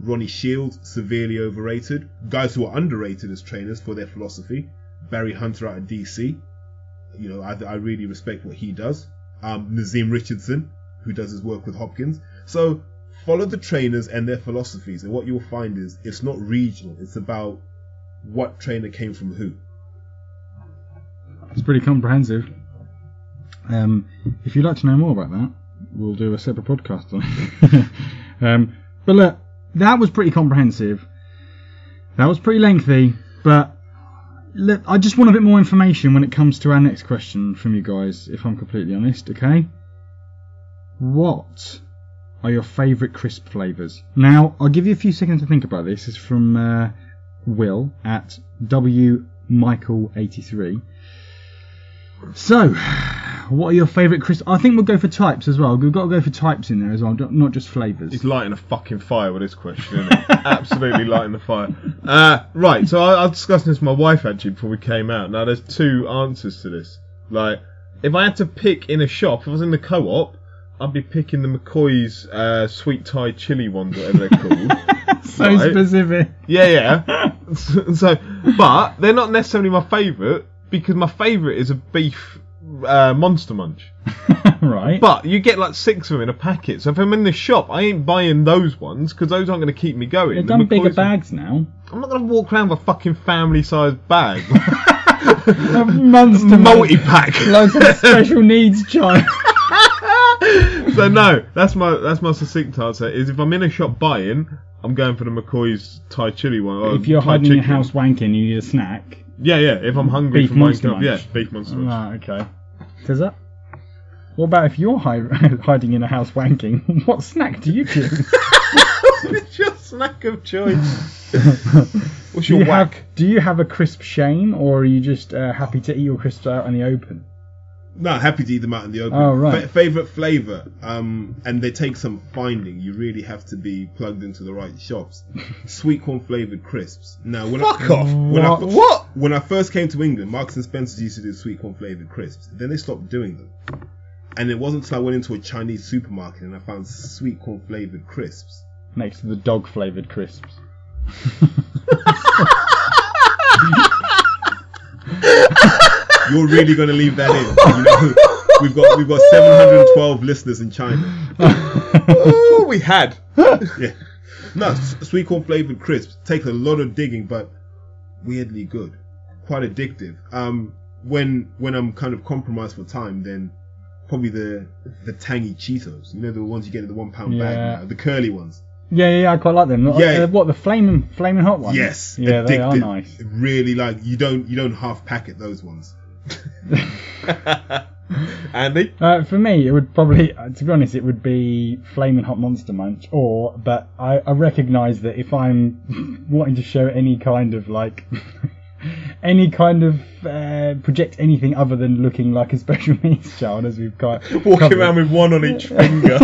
Ronnie Shields, severely overrated. Guys who are underrated as trainers for their philosophy. Barry Hunter out of DC. You know, I, I really respect what he does. Um, Naazim Richardson, who does his work with Hopkins. So follow the trainers and their philosophies, and what you'll find is it's not regional. It's about what trainer came from who. It's pretty comprehensive. Um, if you'd like to know more about that, we'll do a separate podcast on it. *laughs* um, but look, that was pretty comprehensive. That was pretty lengthy, but look, I just want a bit more information when it comes to our next question from you guys, if I'm completely honest, okay? What are your favourite crisp flavours? Now, I'll give you a few seconds to think about this. Is from uh, Will at W Michael83. So, what are your favourite crisp? I think we'll go for types as well. We've got to go for types in there as well, not just flavours. He's lighting a fucking fire with this question, isn't he? *laughs* Absolutely lighting the fire. Uh, right, so I, I was discussing this with my wife actually before we came out. Now, there's two answers to this. Like, if I had to pick in a shop, if I was in the co-op, I'd be picking the McCoy's uh, sweet Thai chili ones, whatever they're called. *laughs* so Right. specific. Yeah, yeah. *laughs* so, but they're not necessarily my favourite because my favourite is a beef uh, Monster Munch. *laughs* right. But you get like six of them in a packet. So if I'm in the shop, I ain't buying those ones because those aren't going to keep me going. They've The done bigger McCoy's- bags now. I'm not going to walk around with a fucking family-sized bag. *laughs* Monster *laughs* Multi-pack. Like some special needs child. so no, that's my that's my succinct answer. Is if I'm in a shop buying, I'm going for the McCoy's Thai chili one. or if you're Thai hiding in your chicken. house wanking, you need a snack. Yeah, yeah. If I'm hungry Beef for my Monster stuff, yeah, beef monster. Munch. Right, okay. Does that? What about if you're hi- *laughs* hiding in a house wanking? *laughs* What snack do you choose? *laughs* What's your snack of choice? What's do your you whack? have Do you have a crisp shame, or are you just uh, happy to eat your crisps out in the open? No, happy to eat them out in the open. Oh, right. Fa- favorite flavor, um, and they take some finding. You really have to be plugged into the right shops. *laughs* Sweet corn flavored crisps. Now, when Fuck I, off. When I, What? What? when I first came to England, Marks and Spencer's used to do sweet corn flavored crisps. Then they stopped doing them, and it wasn't until I went into a Chinese supermarket and I found sweet corn flavored crisps. Next to the dog flavored crisps. *laughs* *laughs* You're really going to leave that in? You know, *laughs* we've got we've got 712 listeners in China. oh, we had. *laughs* Yeah. No, sweet corn flavored crisps take a lot of digging, but weirdly good, quite addictive. Um, when when I'm kind of compromised for time, then probably the the tangy Cheetos. You know the ones you get in the one pound bag now, the curly ones. Yeah, yeah, I quite like them. Yeah. Uh, what the flaming, flaming hot ones? Yes, Yeah, they are addictive. nice. Really like you don't you don't half packet those ones. *laughs* Andy. Uh, for me, it would probably, uh, to be honest, it would be Flaming Hot Monster Munch. Or, but I, I recognise that if I'm *laughs* wanting to show any kind of like *laughs* any kind of uh, project anything other than looking like a special needs child, as we've got Walking covered. around with one on each finger,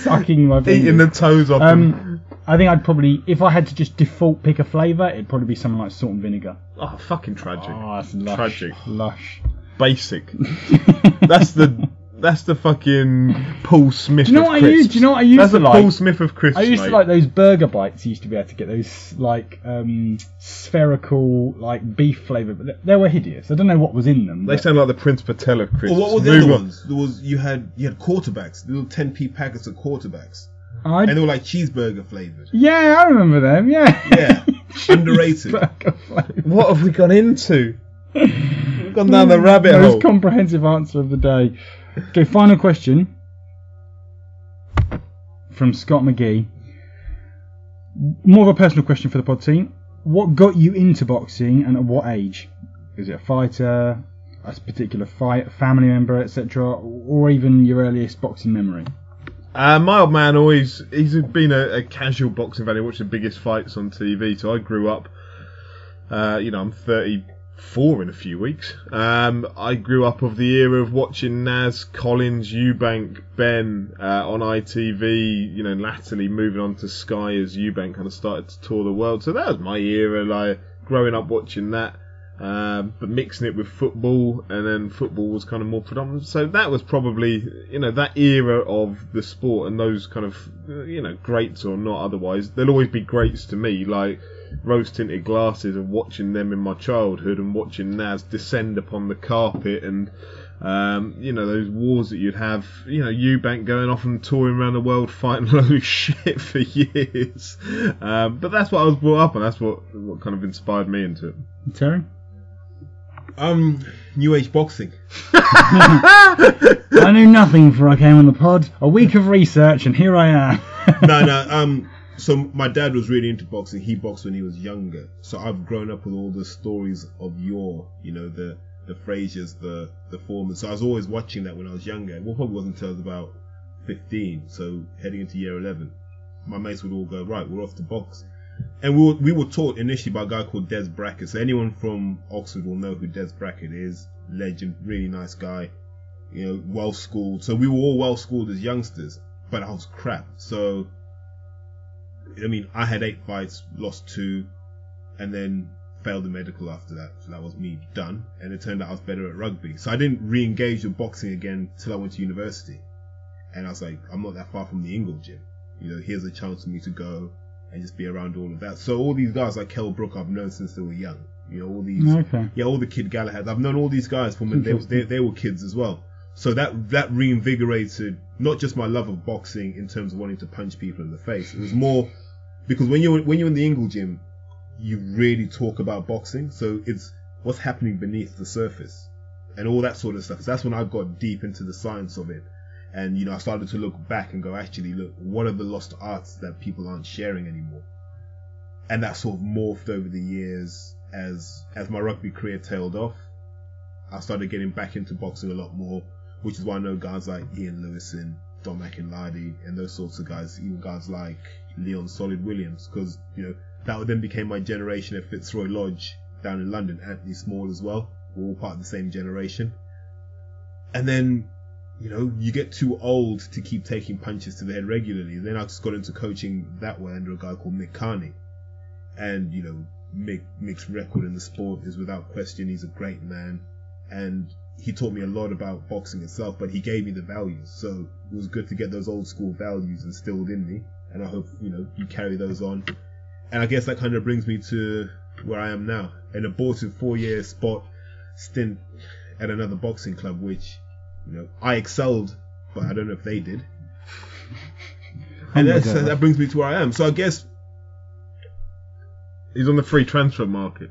sucking my eating the toes off them. Um, I think I'd probably, if I had to just default pick a flavour, it'd probably be something like salt and vinegar. Oh, fucking tragic. Oh, that's lush. Tragic. Lush. Basic. *laughs* That's the that's the fucking Paul Smith. Do you know of what I crisps. used? Do you know what I used That's to the like? Paul Smith of crisps. I used to like those burger bites. You used to be able to get those like um, spherical like beef flavour, but they- they were hideous. I don't know what was in them. They but- sound like the Prince Patel of crisps. Well, what were the Move other on. ones? There was you had you had quarterbacks, little 10p packets of quarterbacks, I- and they were like cheeseburger flavored. yeah, I remember them. Yeah, Yeah, *laughs* underrated. What have we gone into? We've gone down the hmm, rabbit hole. Most hole. comprehensive answer of the day. Okay, final question from Scott McGee. More of a personal question for the pod team. What got you into boxing and at what age? Is it a fighter, a particular fight, a family member, etc., or even your earliest boxing memory? Uh, my old man always he's been a, a casual boxing fan. He watched the biggest fights on TV. So I grew up. Uh, you know, I'm 34 in a few weeks. Um, I grew up of the era of watching Naz, Collins, Eubank, Benn uh, on ITV. You know, latterly moving on to Sky as Eubank kind of started to tour the world. So that was my era. Like growing up watching that. Um, but mixing it with football, and then football was kind of more predominant. So that was probably, you know, that era of the sport and those kind of, you know, greats or not otherwise. There'll always be greats to me, like rose tinted glasses and watching them in my childhood and watching Naz descend upon the carpet and, um, you know, those wars that you'd have, you know, Eubank going off and touring around the world *laughs* fighting a of shit for years. Um, but that's what I was brought up on. That's what, what kind of inspired me into it. Terry? Um, new age boxing. *laughs* I knew nothing before I came on the pod. A week of research, and here I am. *laughs* no, no. Um, so my dad was really into boxing. He boxed when he was younger. So I've grown up with all the stories of your, You know, the the Fraziers, the the Foreman. So I was always watching that when I was younger. Well, probably wasn't until I was about fifteen. So heading into year eleven, my mates would all go right. We're off to box. And we were, we were taught initially by a guy called Des Brackett. So anyone from Oxford will know who Des Brackett is. Legend, really nice guy. You know, well schooled. So we were all well schooled as youngsters, but I was crap. So, I mean, I had eight fights, lost two, and then failed the medical after that. So that was me done. And it turned out I was better at rugby. So I didn't re-engage with boxing again till I went to university. And I was like, I'm not that far from the Ingle gym. You know, here's a chance for me to go and just be around all of that. So all these guys like Kel Brook, I've known since they were young. You know, all these, okay. yeah, all the kid Galahads. I've known all these guys from when they, they, they were kids as well. So that that reinvigorated not just my love of boxing in terms of wanting to punch people in the face. It was more because when you're when you're in the Ingle gym, you really talk about boxing. So it's what's happening beneath the surface and all that sort of stuff. So that's when I got deep into the science of it. And you know, I started to look back and go, actually, look, what are the lost arts that people aren't sharing anymore? And that sort of morphed over the years as as my rugby career tailed off. I started getting back into boxing a lot more, which is why I know guys like Ian Lewison, Dom Akinlade, and those sorts of guys, even guys like Leon Solid Williams, because you know that then became my generation at Fitzroy Lodge down in London. Anthony Small as well, we're all part of the same generation. And then, you know, you get too old to keep taking punches to the head regularly. Then I just got into coaching that way under a guy called Mick Carney. And, you know, Mick, Mick's record in the sport is without question, he's a great man. And he taught me a lot about boxing itself, but he gave me the values. So it was good to get those old school values instilled in me. And I hope, you know, you carry those on. And I guess that kind of brings me to where I am now. An aborted four year spot stint at another boxing club, which, you know, I excelled, but I don't know if they did. *laughs* And oh that's, that brings me to where I am. So I guess, He's on the free transfer market.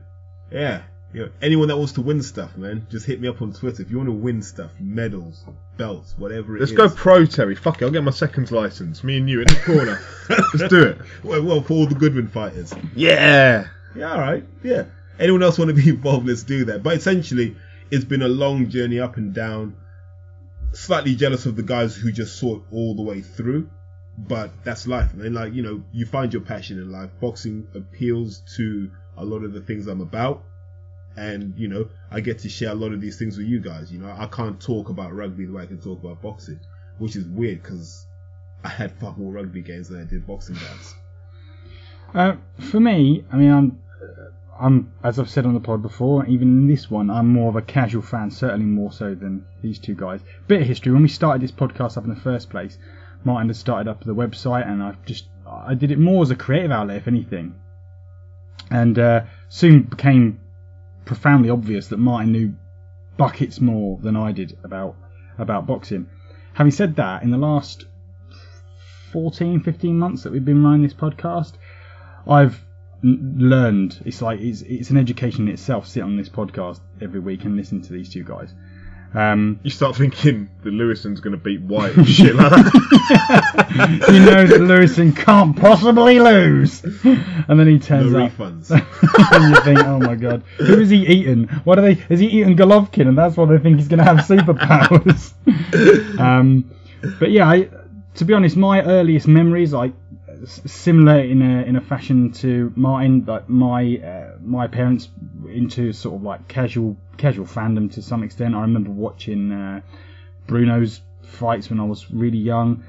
yeah, you know, anyone that wants to win stuff, man, just hit me up on Twitter. If you want to win stuff, medals, belts, whatever it Let's is. go pro, Terry. Fuck it, I'll get my seconds license. Me and you in the corner. *laughs* Let's do it. Well, well, for all the Goodwin fighters. Yeah. Yeah, all right. Yeah. Anyone else want to be *laughs* involved? Let's do that. But essentially, it's been a long journey up and down. Slightly jealous of the guys who just saw it all the way through. But that's life. And like, you know, you find your passion in life. Boxing appeals to a lot of the things I'm about. And, you know, I get to share a lot of these things with you guys. You know, I can't talk about rugby the way I can talk about boxing, which is weird because I had far more rugby games than I did boxing games. Uh, for me, I mean, I'm, I'm as I've said on the pod before, even in this one, I'm more of a casual fan, certainly more so than these two guys. Bit of history: when we started this podcast up in the first place, Martin had started up the website, and I just I did it more as a creative outlet, if anything, and uh, soon became profoundly obvious that Martin knew buckets more than I did about about boxing. Having said that, in the last 14, 15 months that we've been running this podcast, I've learned. It's like it's it's an education in itself. Sit on this podcast every week and listen to these two guys. Um, You start thinking that Lewison's going to beat Whyte *laughs* and shit like that. *laughs* you know that Lewison can't possibly lose, and then he No turns up, refunds. *laughs* and you think, oh my god, who is he eating? What are they? Is he eating Golovkin? And that's why they think he's going to have superpowers. um, but yeah, I, to be honest, my earliest memories, like similar in a in a fashion to Martin, like my uh, my parents into sort of like casual casual fandom to some extent. I remember watching uh, Bruno's fights when I was really young.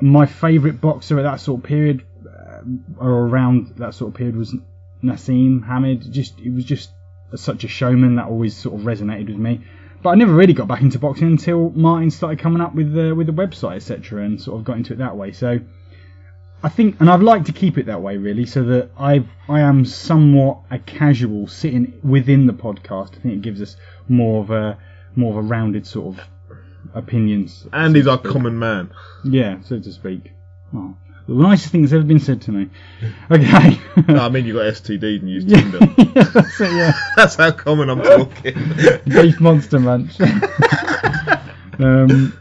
My favourite boxer at that sort of period, uh, or around that sort of period, was Naseem Hamed. Just it was just such a showman that always sort of resonated with me. But I never really got back into boxing until Martin started coming up with the with the website, etc., and sort of got into it that way. So I think, and I'd like to keep it that way, really, so that I I am somewhat a casual sitting within the podcast. I think it gives us more of a more of a rounded sort of opinions. and he's our common man. Yeah, so to speak. Oh, the nicest thing that's ever been said to me. *laughs* Okay. No, I mean, you got STDs and used yeah, Tinder. that's it, yeah. *laughs* That's how common I'm talking. *laughs* Beef Monster Munch. um,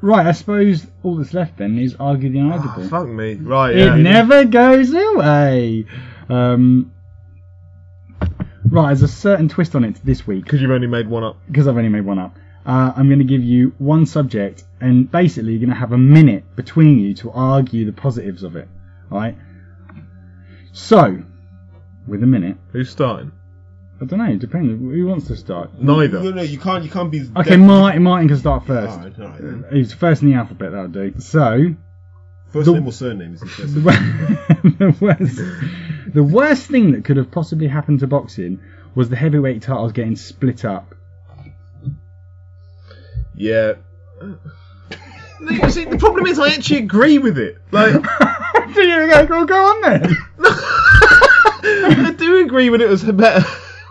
right, I suppose all that's left then is argue the inarguable. Oh, fuck me. Right, it yeah. never goes away. Um, right, there's a certain twist on it this week Because you've only made one up. because I've only made one up. Uh, I'm going to give you one subject, and basically you're going to have a minute between you to argue the positives of it. Right? So, with a minute, Who's starting? I don't know. Depends. Who wants to start? Neither. No, no, you can't. You can't be. Okay, dead- Martin. Martin can start first. Alright, alright then. He's first in the alphabet. That'll do. So, First The- name or surname is the first. the, *laughs* wo- the worst, the worst thing that could have possibly happened to boxing was the heavyweight titles getting split up. Yeah. *laughs* See, the problem is I actually agree with it. Like, *laughs* do you go, go, go on then? I do agree when it was better.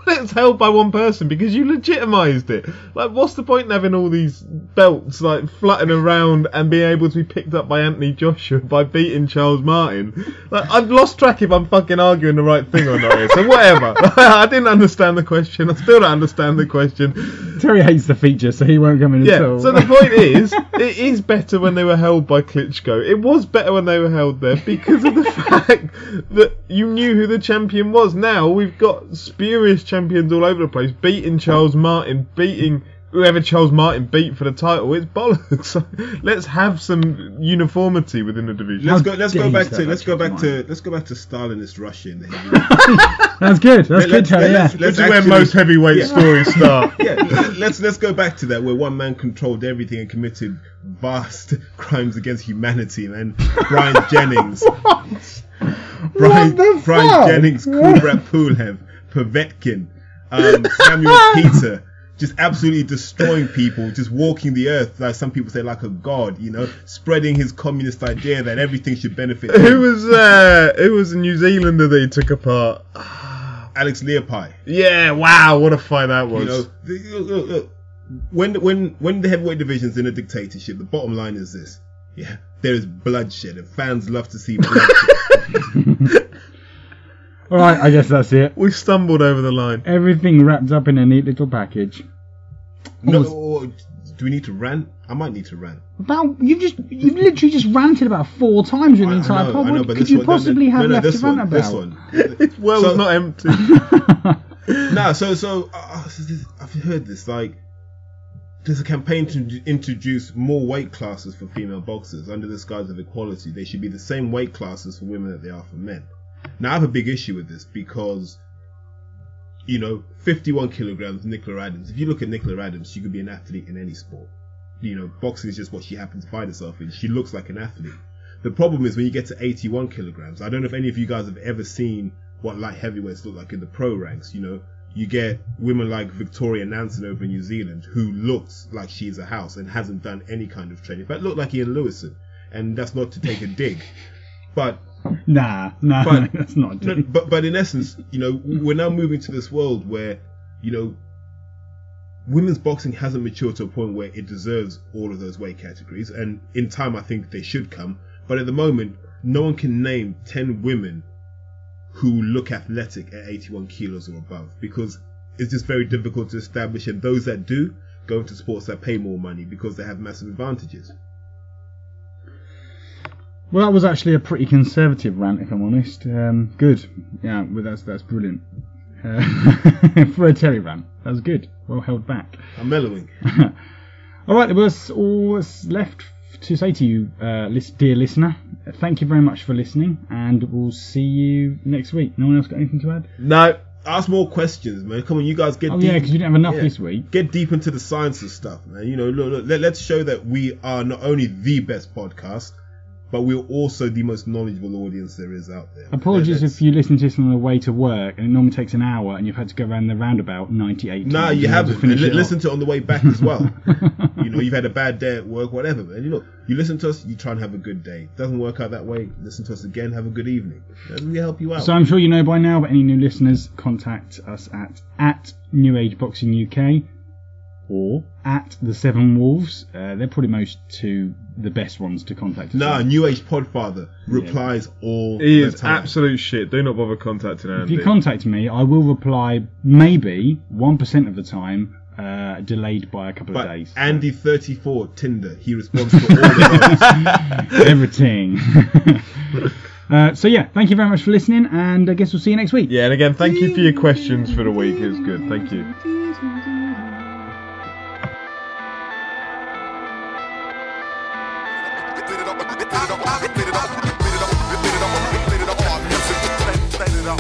*laughs* when It was held by one person because you legitimised it. Like, what's the point in having all these belts like flutting around and being able to be picked up by Anthony Joshua by beating Charles Martin? Like, I've lost track if I'm fucking arguing the right thing or not. Here, so whatever. *laughs* I didn't understand the question. I still don't understand the question. Terry hates the feature, so he won't come in at Yeah. all. So the point *laughs* is, it is better when they were held by Klitschko. It was better when they were held there because of the fact that you knew who the champion was. Now we've got spurious champions all over the place, beating Charles Martin, beating whoever Charles Martin beat for the title. It's bollocks. *laughs* let's have some uniformity within the division. Let's How go. Let's go back to. Let's go Charles back to. Let's go back to Stalinist Russia. In the *laughs* That's good. That's good, Let's- Yeah. let's- let's is where most heavyweight Yeah. stories *laughs* start. yeah, let's let's go back to that where one man controlled everything and committed vast crimes against humanity, man. Bryant Jennings, Bryant, the Bryant? Jennings, Kubrat Pulev, Povetkin, um, *laughs* Samuel *laughs* Peter, just absolutely destroying people, just walking the earth, like some people say, like a god, you know, spreading his communist idea that everything should benefit Who was uh, who was a New Zealander that he took apart? *sighs* Alex Leapai. Yeah, wow, what a fight that was. You know, the- look, look, look. when when when the heavyweight division's in a dictatorship, the bottom line is this: yeah, there is bloodshed, and fans love to see bloodshed. *laughs* All right, I guess that's it. we stumbled over the line. Everything wrapped up in a neat little package. no, Almost- or do we need to rant? I might need to rant. About you've just you've literally just ranted about four times during the I- I entire know, pod. I know, What but could this you one- no, no, possibly no, have no, left this to rant one, about? This one. This *laughs* well's So- not empty. *laughs* *laughs* nah, so so uh, I've heard this like there's a campaign to introduce more weight classes for female boxers under the guise of equality. They should be the same weight classes for women that they are for men. Now I have a big issue with this because, you know, 51 kilograms, Nicola Adams. If you look at Nicola Adams, she could be an athlete in any sport. You know, boxing is just what she happens to find herself in. She looks like an athlete. The problem is when you get to 81 kilograms. I don't know if any of you guys have ever seen what light heavyweights look like in the pro ranks. You know, you get women like Victoria Nansen over in New Zealand who looks like she's a house and hasn't done any kind of training. But look like Ian Lewison, and that's not to take a dig, *laughs* but Nah, nah, But- *laughs* that's not no, but but in essence, you know, we're now moving to this world where, you know, women's boxing hasn't matured to a point where it deserves all of those weight categories, and in time, I think they should come. But at the moment, no one can name ten women who look athletic at 81 kilos or above because it's just very difficult to establish, and those that do go into sports that pay more money because they have massive advantages. Well, that was actually a pretty conservative rant, if I'm honest. Um, good. Yeah, well, that's that's brilliant. Uh, *laughs* for a Terry rant, that was good. Well held back. I'm mellowing. *laughs* all right, there was all that's left to say to you, uh, dear listener. Thank you very much for listening, and we'll see you next week. No one else got anything to add? No, ask more questions, man. Come on, you guys get Oh deep. yeah, because you didn't have enough Yeah. this week. get deep into the science of stuff, man. You know, look, look, let, let's show that we are not only the best podcast, but we're also the most knowledgeable audience there is out there. Apologies if you listen to this on the way to work, and it normally takes an hour, and you've had to go around the roundabout 98 Nah, times you to haven't. And li- listen to it on the way back as well. *laughs* you know, you've had a bad day at work, whatever, man. You know, you listen to us, you try and have a good day. Doesn't work out that way. Listen to us again, have a good evening. And we help you out. So I'm sure you know by now, but any new listeners, contact us at at New Age Boxing UK or at the Seven Wolves. Uh, they're probably most two the best ones to contact us. nah, on. New Age Podfather replies all He the is time. absolute shit. Do not bother contacting If you contact me, I will reply maybe one percent of the time, uh, delayed by a couple of days. Andy34 Tinder, he responds to all the votes. *laughs* *laughs* Everything. *laughs* uh, so yeah, thank you very much for listening, and I guess we'll see you next week. yeah, and again, thank you for your questions for the week. It was good. Thank you.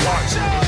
Watch out.